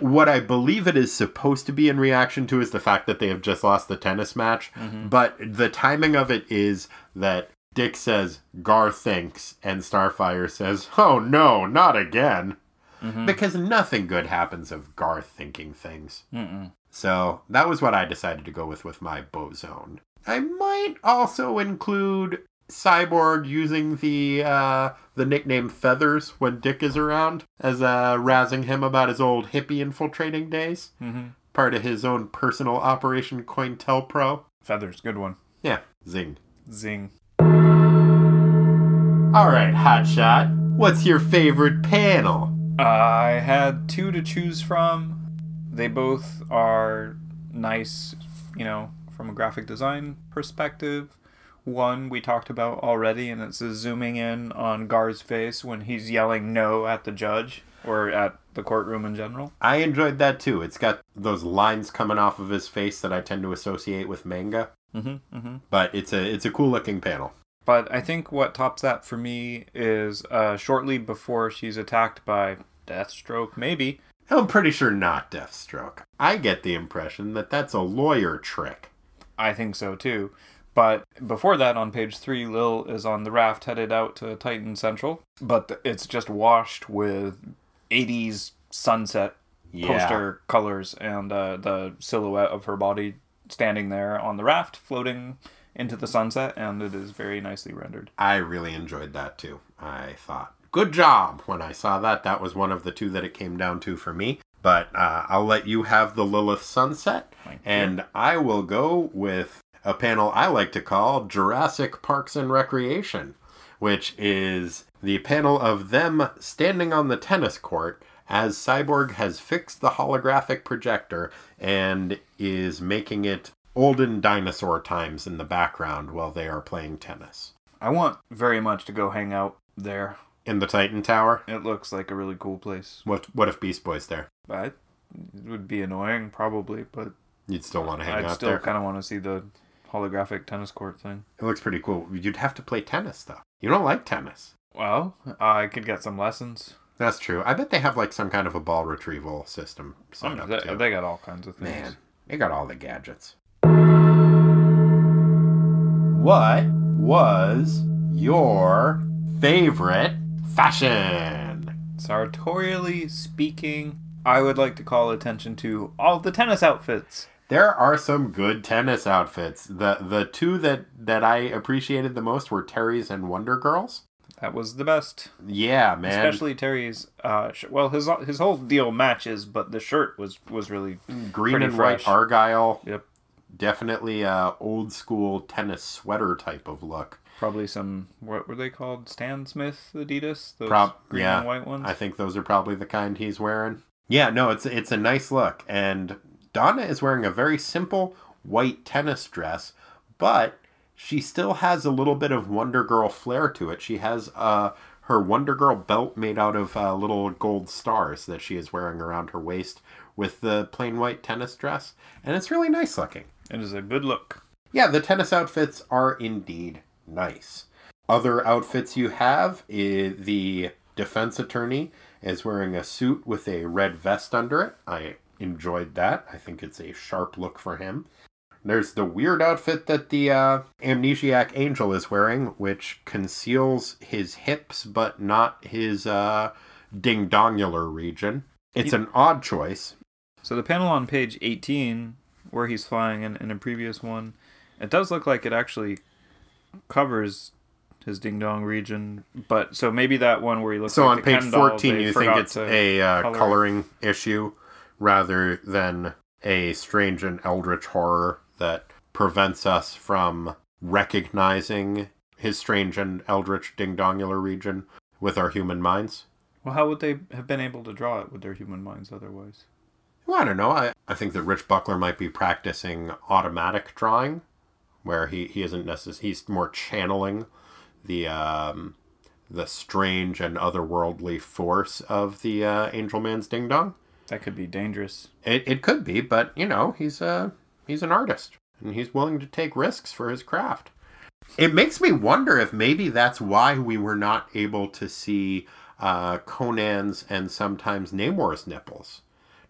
What I believe it is supposed to be in reaction to is the fact that they have just lost the tennis match. Mm-hmm. But the timing of it is that Dick says, Gar thinks, and Starfire says, Oh no, not again. Mm-hmm. Because nothing good happens of Gar thinking things. Mm-mm. So that was what I decided to go with with my bozone. I might also include Cyborg using the uh, the nickname Feathers when Dick is around, as uh, razzing him about his old hippie infiltrating days. Mm-hmm. part of his own personal Operation COINTELPRO. Feathers, good one. Yeah, zing. Zing. All right, Hotshot. What's your favorite panel? I had two to choose from. They both are nice, you know, from a graphic design perspective. One we talked about already, and it's a zooming in on Gar's face when he's yelling no at the judge or at the courtroom in general. I enjoyed that too. It's got those lines coming off of his face that I tend to associate with manga. Mm-hmm, mm-hmm. But it's a it's a cool looking panel. But I think what tops that for me is uh, shortly before she's attacked by Deathstroke, maybe. I'm pretty sure not Deathstroke. I get the impression that that's a lawyer trick. I think so too. But before that, on page three, Lil is on the raft headed out to Titan Central, but it's just washed with 80s sunset poster colors and uh, the silhouette of her body standing there on the raft, floating into the sunset, and it is very nicely rendered. I really enjoyed that too. I thought, good job when I saw that. That was one of the two that it came down to for me. But uh, I'll let you have the Lilith sunset, and I will go with a panel I like to call Jurassic Parks and Recreation, which is the panel of them standing on the tennis court as Cyborg has fixed the holographic projector and is making it olden dinosaur times in the background while they are playing tennis. I want very much to go hang out there. In the Titan Tower? It looks like a really cool place. What what if Beast Boy's there? I, it would be annoying, probably, but You'd still want to hang I'd out still kind of want to see the holographic tennis court thing. It looks pretty cool. You'd have to play tennis though. You don't like tennis. Well, I could get some lessons. That's true. I bet they have like some kind of a ball retrieval system set Oh, up they, too. they got all kinds of things. Man, they got all the gadgets. What was your favorite fashion? Sartorially speaking, I would like to call attention to all the tennis outfits. There are some good tennis outfits. The the two that that I appreciated the most were Terry's and Wonder Girls. That was the best, Yeah, man. especially Terry's. Uh, sh- well, his his whole deal matches, but the shirt was was really green and fresh. white argyle. Yep. Definitely a old school tennis sweater type of look. probably some what were they called? Stan Smith Adidas, those Prob- green yeah, and white ones. I think those are probably the kind he's wearing. Yeah, no, it's it's a nice look, and Donna is wearing a very simple white tennis dress, but she still has a little bit of Wonder Girl flair to it. She has uh her Wonder Girl belt made out of uh, little gold stars that she is wearing around her waist with the plain white tennis dress, and it's really nice looking. it is a good look. Yeah, the tennis outfits are indeed nice. Other outfits you have is the defense attorney is wearing a suit with a red vest under it. I enjoyed that. I think it's a sharp look for him. There's the weird outfit that the uh, amnesiac angel is wearing, which conceals his hips but not his uh, ding dongular region. It's an odd choice. So the panel on page 18, where he's flying in, in a previous one, it does look like it actually covers his ding dong region. But so maybe that one where he looks So like on page Ken 14, they you think it's to a uh, color coloring issue rather than a strange and eldritch horror that prevents us from recognizing his strange and eldritch ding dongular region with our human minds. Well, how would they have been able to draw it with their human minds otherwise? Well, I don't know. I, I think that Rich Buckler might be practicing automatic drawing, where he, he isn't necessarily, he's more channeling the um, the strange and otherworldly force of the uh, Angel Man's Ding Dong. That could be dangerous. It, it could be, but you know, he's a he's an artist and he's willing to take risks for his craft. It makes me wonder if maybe that's why we were not able to see uh, Conan's and sometimes Namor's nipples.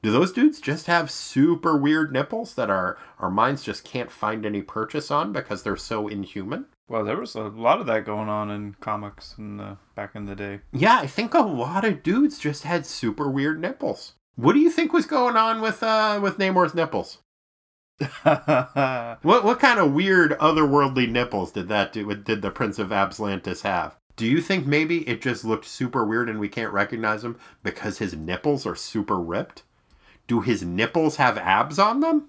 Do those dudes just have super weird nipples that our our minds just can't find any purchase on because they're so inhuman? Well, there was a lot of that going on in comics in the, back in the day. Yeah, I think a lot of dudes just had super weird nipples. What do you think was going on with uh with Namor's nipples? What what kind of weird otherworldly nipples did that do? Did the Prince of Abslantis have? Do you think maybe it just looked super weird and we can't recognize him because his nipples are super ripped? Do his nipples have abs on them?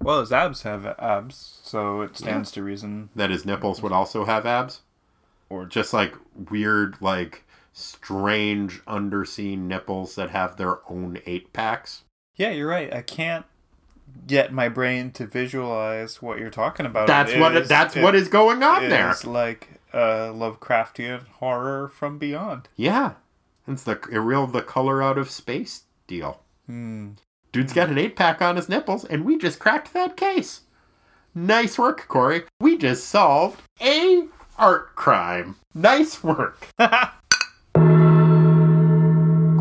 Well, his abs have abs, so it stands to reason. That his nipples would also have abs? Or Just like weird, like strange underseen nipples that have their own eight packs? yeah, you're right. I can't get my brain to visualize what you're talking about. That's It what is- that's it what is going on there. is like uh, Lovecraftian horror from beyond. Yeah. It's the a real the color out of space deal. Hmm. Dude's got an eight pack on his nipples, and we just cracked that case. Nice work, Corey. We just solved a art crime. Nice work.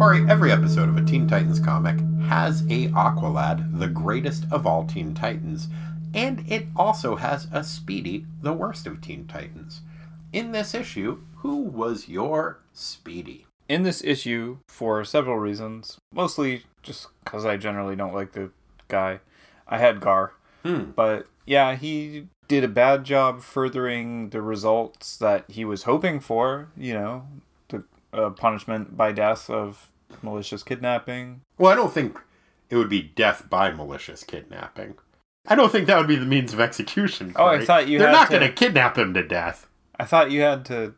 Corey, every episode of a Teen Titans comic has a Aqualad, the greatest of all Teen Titans, and it also has a Speedy, the worst of Teen Titans. In this issue, who was your Speedy? in this issue for several reasons. Mostly just because I generally don't like the guy. I had Gar, Hmm. but yeah, he did a bad job furthering the results that he was hoping for. You know, the uh, punishment by death of malicious kidnapping. Well, I don't think it would be death by malicious kidnapping. I don't think that would be the means of execution. Oh, I thought you They're not to- going to kidnap him to death. I thought you had to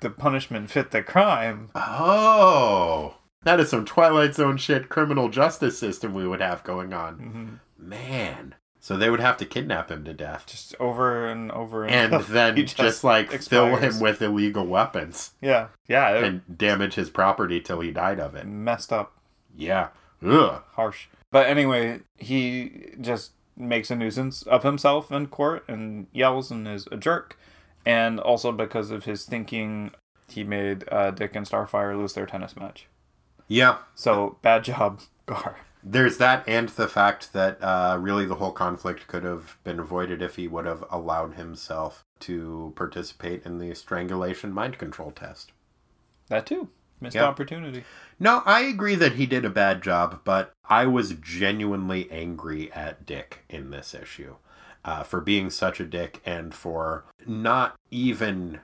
the punishment fit the crime. Oh, that is some Twilight Zone shit criminal justice system we would have going on. hmm Man. So they would have to kidnap him to death. Just over and over And until then he just, like fill him with illegal weapons yeah, yeah, it and damage his property till he died of it. messed up. Yeah. Ugh. harsh. But anyway, he just makes a nuisance of himself in court and yells and is a jerk. And also because of his thinking, he made uh, Dick and Starfire lose their tennis match. Yeah. So bad job, Gar. There's that, and the fact that uh, really the whole conflict could have been avoided if he would have allowed himself to participate in the strangulation mind control test. That too. Missed Yeah. opportunity. No, I agree that he did a bad job, but I was genuinely angry at Dick in this issue uh, for being such a dick and for not even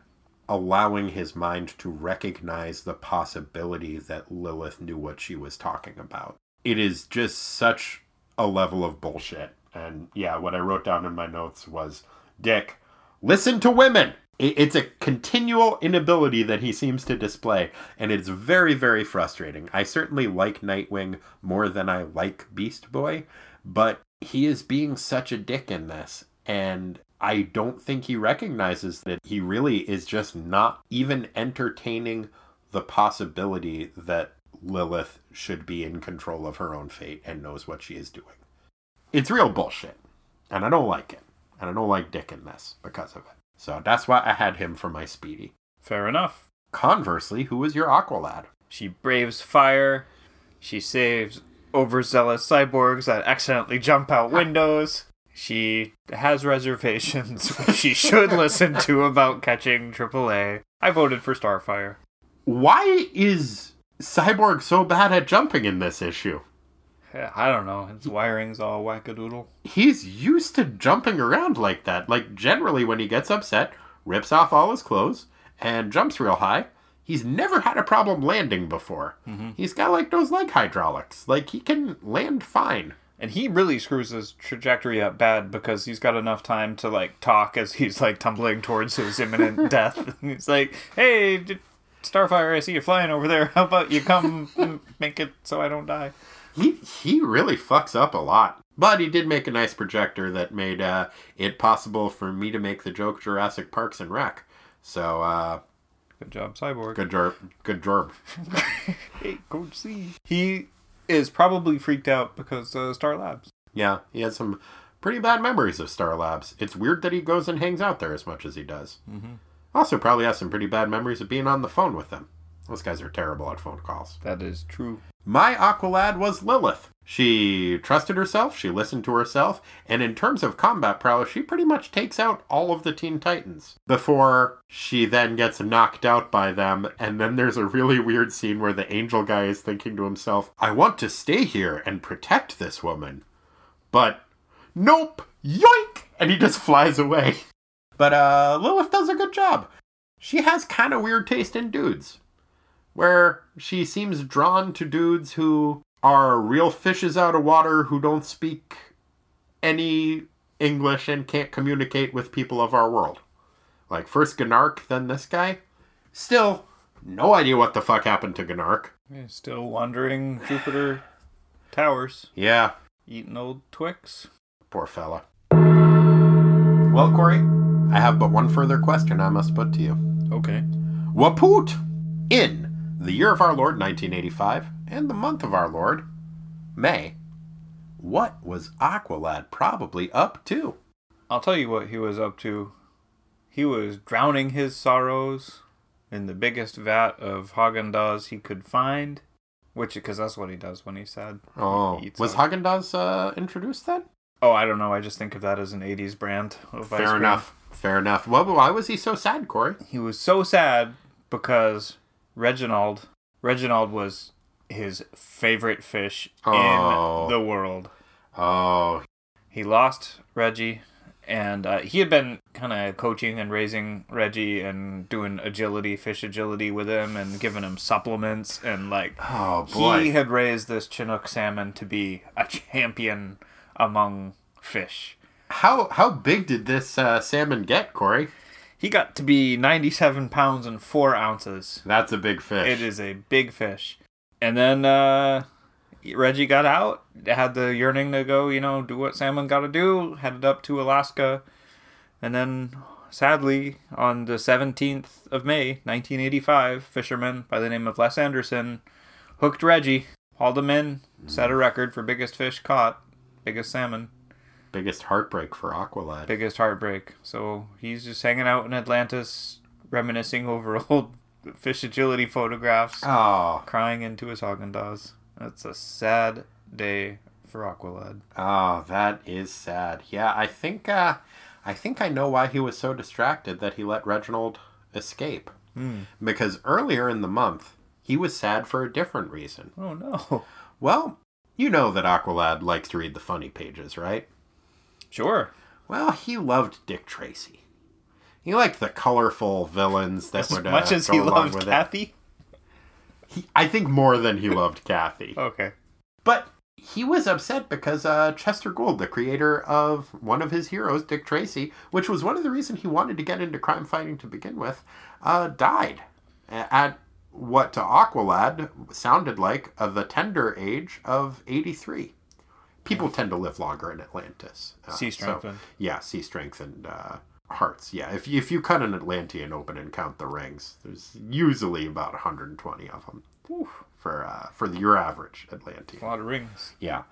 allowing his mind to recognize the possibility that Lilith knew what she was talking about. It is just such a level of bullshit. And yeah, what I wrote down in my notes was Dick, listen to women! It's a continual inability that he seems to display, and it's very, very frustrating. I certainly like Nightwing more than I like Beast Boy, but he is being such a dick in this, and I don't think he recognizes that he really is just not even entertaining the possibility that Lilith should be in control of her own fate and knows what she is doing. It's real bullshit, and I don't like it, and I don't like Dick in this because of it. So that's why I had him for my Speedy. Fair enough. Conversely, who was your Aqualad? She braves fire. She saves overzealous cyborgs that accidentally jump out windows. She has reservations she should listen to about catching AAA. I voted for Starfire. Why is Cyborg so bad at jumping in this issue? I don't know. His wiring's all wackadoodle. He's used to jumping around like that. Like, generally, when he gets upset, rips off all his clothes and jumps real high. He's never had a problem landing before. Mm-hmm. He's got like those leg hydraulics. Like, he can land fine. And he really screws his trajectory up bad because he's got enough time to like talk as he's like tumbling towards his imminent death. He's like, "Hey, Starfire, I see you flying over there. How about you come and make it so I don't die?" He he really fucks up a lot. But he did make a nice projector that made uh, it possible for me to make the joke Jurassic Parks and Rec. So uh, Good job, Cyborg. good job, good job. Hey, Coach C. He is probably freaked out because uh, Star Labs. Yeah, he has some pretty bad memories of Star Labs. It's weird that he goes and hangs out there as much as he does. Mm-hmm. Also, probably has some pretty bad memories of being on the phone with them. Those guys are terrible at phone calls. That is true. My Aqualad was Lilith. She trusted herself, she listened to herself, and in terms of combat prowess, she pretty much takes out all of the Teen Titans before she then gets knocked out by them. And then there's a really weird scene where the angel guy is thinking to himself, I want to stay here and protect this woman. But nope, yoink! And he just flies away. But uh, Lilith does a good job. She has kind of weird taste in dudes where she seems drawn to dudes who are real fishes out of water who don't speak any English and can't communicate with people of our world. Like first Gnarrk, then this guy. Still, no idea what the fuck happened to Gnarrk. Yeah, Still wandering Jupiter Towers, Yeah, eating old Twix. poor fella. Well, Corey, I have but one further question I must put to you. Okay. Wapoot! In the year of our Lord 1985 and the month of our Lord, May, what was Aqualad probably up to? I'll tell you what he was up to. He was drowning his sorrows in the biggest vat of Haagen Dazs he could find, which because that's what he does when he's sad. Oh, He eats was Dazs uh, introduced then? Oh, I don't know. I just think of that as an '80s brand Fair cream. enough. Fair enough. Well, why was he so sad, Corey? He was so sad because Reginald, Reginald was his favorite fish Oh. in the world. Oh, he lost Reggie, and uh, he had been kind of coaching and raising Reggie and doing agility, fish agility with him, and giving him supplements and like oh boy. he had raised this Chinook salmon to be a champion among fish. How how big did this uh, salmon get, Corey? He got to be 97 pounds and 4 ounces. That's a big fish. It is a big fish. And then uh, Reggie got out, had the yearning to go, you know, do what salmon got to do, headed up to Alaska. And then, sadly, on the 17th of May, 1985, fisherman by the name of Les Anderson hooked Reggie, hauled him in, set a record for biggest fish caught, biggest salmon, Biggest heartbreak for Aqualad. biggest heartbreak. So he's just hanging out in Atlantis, reminiscing over old fish agility photographs Oh, crying into his Haagen Dazs. That's a sad day for Aqualad. oh, that is sad. Yeah, I think uh, I think I know why he was so distracted that he let Reginald escape. Because earlier in the month, he was sad for a different reason. Oh no. Well, you know that Aqualad likes to read the funny pages, right? Sure. Well, he loved Dick Tracy. He liked the colorful villains that As would uh, much as go he loved. Kathy. He, I think more than he loved Kathy. Okay. But he was upset because uh, Chester Gould, the creator of one of his heroes, Dick Tracy, which was one of the reasons he wanted to get into crime fighting to begin with, uh, died at what to Aqualad sounded like uh, the tender age of 83. People tend to live longer in Atlantis. Uh, Sea so- yeah, sea strengthened uh, hearts. Yeah, if you, if you cut an Atlantean open and count the rings, there's usually about 120 of them Whew. for uh, for the, your average Atlantean. A lot of rings. Yeah.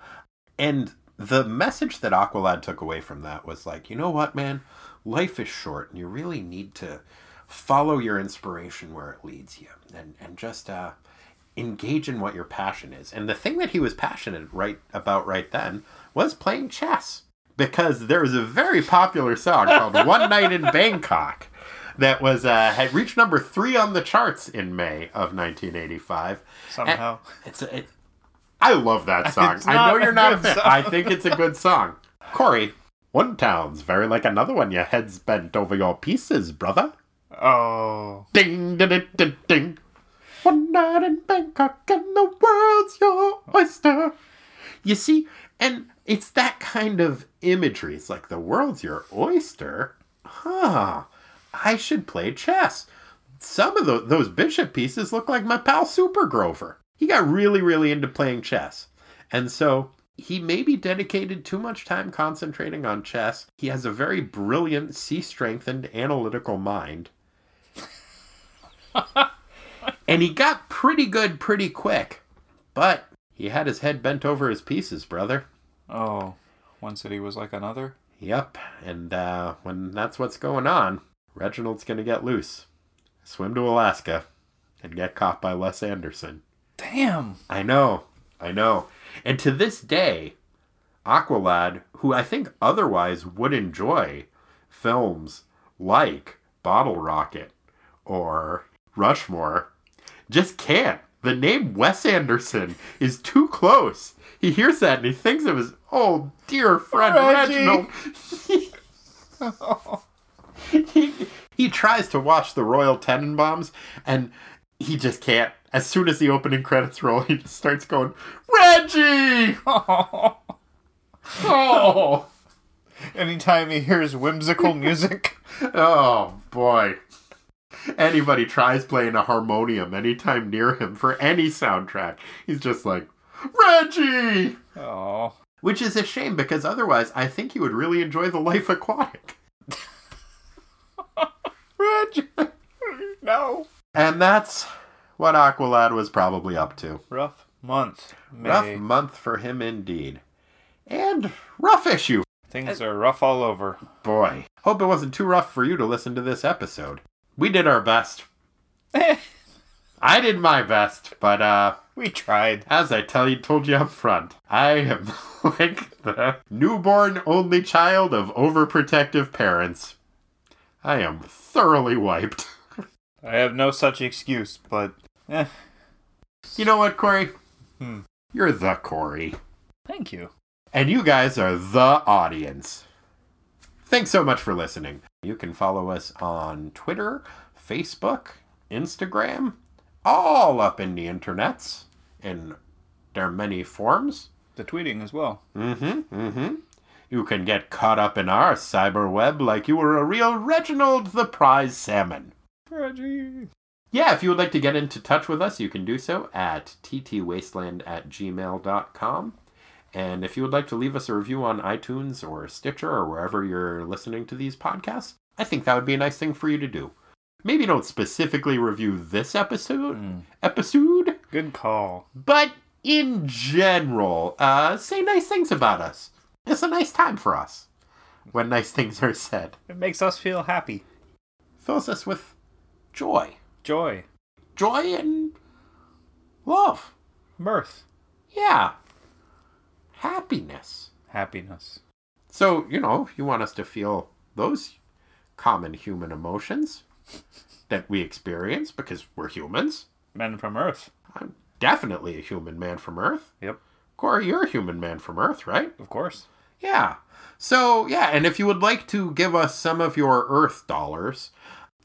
And the message that Aqualad took away from that was like, you know what, man? Life is short and you really need to follow your inspiration where it leads you and, and just uh, engage in what your passion is. And the thing that he was passionate right about right then was playing chess. Because there was a very popular song called One Night in Bangkok that was uh, had reached number three on the charts in May of 1985. Somehow. It's a, it, I love that song. It's I know you're not a fan. song. I think it's a good song. Corey, one town's very like another one. Your head's bent over your pieces, brother. Oh. Ding, ding, ding, ding. One night in Bangkok and the world's your oyster. You see, and it's that kind of imagery. It's like the world's your oyster. Huh. I should play chess. Some of tho- those bishop pieces look like my pal Super Grover. He got really, really into playing chess. And so he maybe dedicated too much time concentrating on chess. He has a very brilliant, sea strengthened, analytical mind. and he got pretty good pretty quick. But he had his head bent over his pieces, brother. Oh. One city was like another. Yep, and uh, when that's what's going on, Reginald's gonna get loose, swim to Alaska, and get caught by Les Anderson. Damn. I know, I know. And to this day, Aqualad, who I think otherwise would enjoy films like Bottle Rocket or Rushmore, just can't. The name Wes Anderson is too close. He hears that and he thinks of his oh dear friend Reggie. Reginald. he, he tries to watch the Royal Tenenbaums, and he just can't. As soon as the opening credits roll, he just starts going, Reggie! Oh, Anytime he hears whimsical music, oh boy. Anybody tries playing a harmonium anytime near him for any soundtrack, he's just like, Reggie! oh, Which is a shame because otherwise I think he would really enjoy the life aquatic. Reggie! no. And that's what Aqualad was probably up to. Rough month. May. Rough month for him indeed. And rough issue. Things are rough all over. Boy. Hope it wasn't too rough for you to listen to this episode. We did our best. I did my best, but uh we tried. as I tell you told you up front, I am like the newborn only child of overprotective parents. I am thoroughly wiped. I have no such excuse, but eh, You know what, Corey? Hmm. You're the Corey. thank you. And you guys are the audience. Thanks so much for listening. You can follow us on Twitter, Facebook, Instagram, all up in the internets in their many forms. The tweeting as well. Mm-hmm, mm-hmm. You can get caught up in our cyber web like you were a real Reginald the Prize Salmon. Reggie. Yeah, if you would like to get into touch with us, you can do so at ttwasteland at gmail.com. And if you would like to leave us a review on iTunes or Stitcher or wherever you're listening to these podcasts, I think that would be a nice thing for you to do. Maybe don't specifically review this episode, Mm. episode, Good call. but in general, uh, say nice things about us. It's a nice time for us when nice things are said. It makes us feel happy. Fills us with joy. Joy. Joy and love. Mirth. Yeah. Happiness. Happiness. So, you know, you want us to feel those common human emotions that we experience because we're humans. Men from Earth. I'm definitely a human man from Earth. Yep. Corey, you're a human man from Earth, right? Of course. Yeah. So, yeah, and if you would like to give us some of your Earth dollars,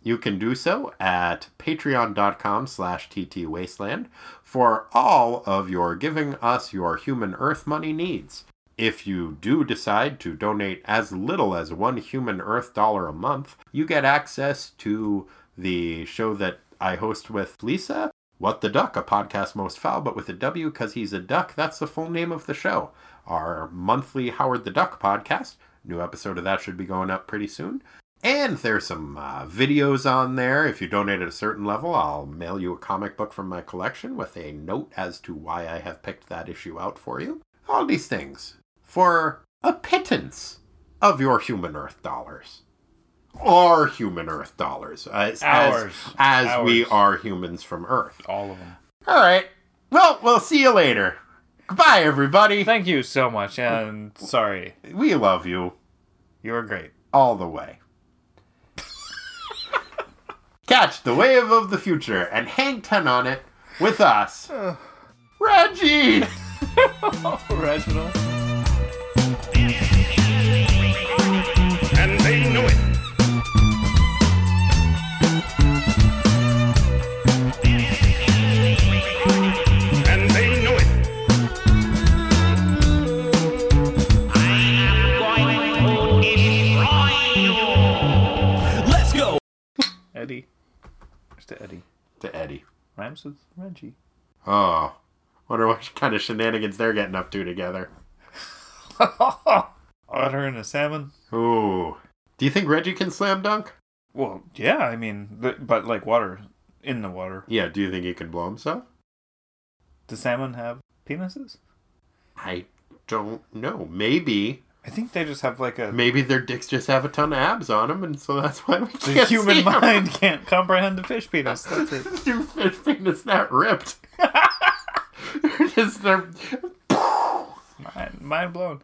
you can do so at patreon.com slash ttwasteland for all of your giving us your human Earth money needs. If you do decide to donate as little as one human Earth dollar a month, you get access to the show that I host with Lisa, What the Duck, a podcast most foul, but with a W because he's a duck. That's the full name of the show. Our monthly Howard the Duck podcast. New episode of that should be going up pretty soon. And there's some uh, videos on there. If you donate at a certain level, I'll mail you a comic book from my collection with a note as to why I have picked that issue out for you. All these things for a pittance of your human Earth dollars. Our human Earth dollars. As, Ours. As, as we are humans from Earth. All of them. All right. Well, we'll see you later. Goodbye, everybody. Thank you so much, and sorry. We love you You were great. all the way. Catch the wave of the future and hang ten on it with us. Reggie! Reginald. The Eddie? To Eddie. Rhymes with Reggie. Oh. Wonder what kind of shenanigans they're getting up to together. Otter and a salmon. Ooh. Do you think Reggie can slam dunk? Well, yeah, I mean, but, but like water in the water. Yeah, do you think he can blow himself? Does salmon have penises? I don't know. Maybe. I think they just have like a. Maybe their dicks just have a ton of abs on them, and so that's why we The can't human see 'em. mind can't comprehend a fish penis. That's it. Fish penis that ripped. just they're Mind, mind blown.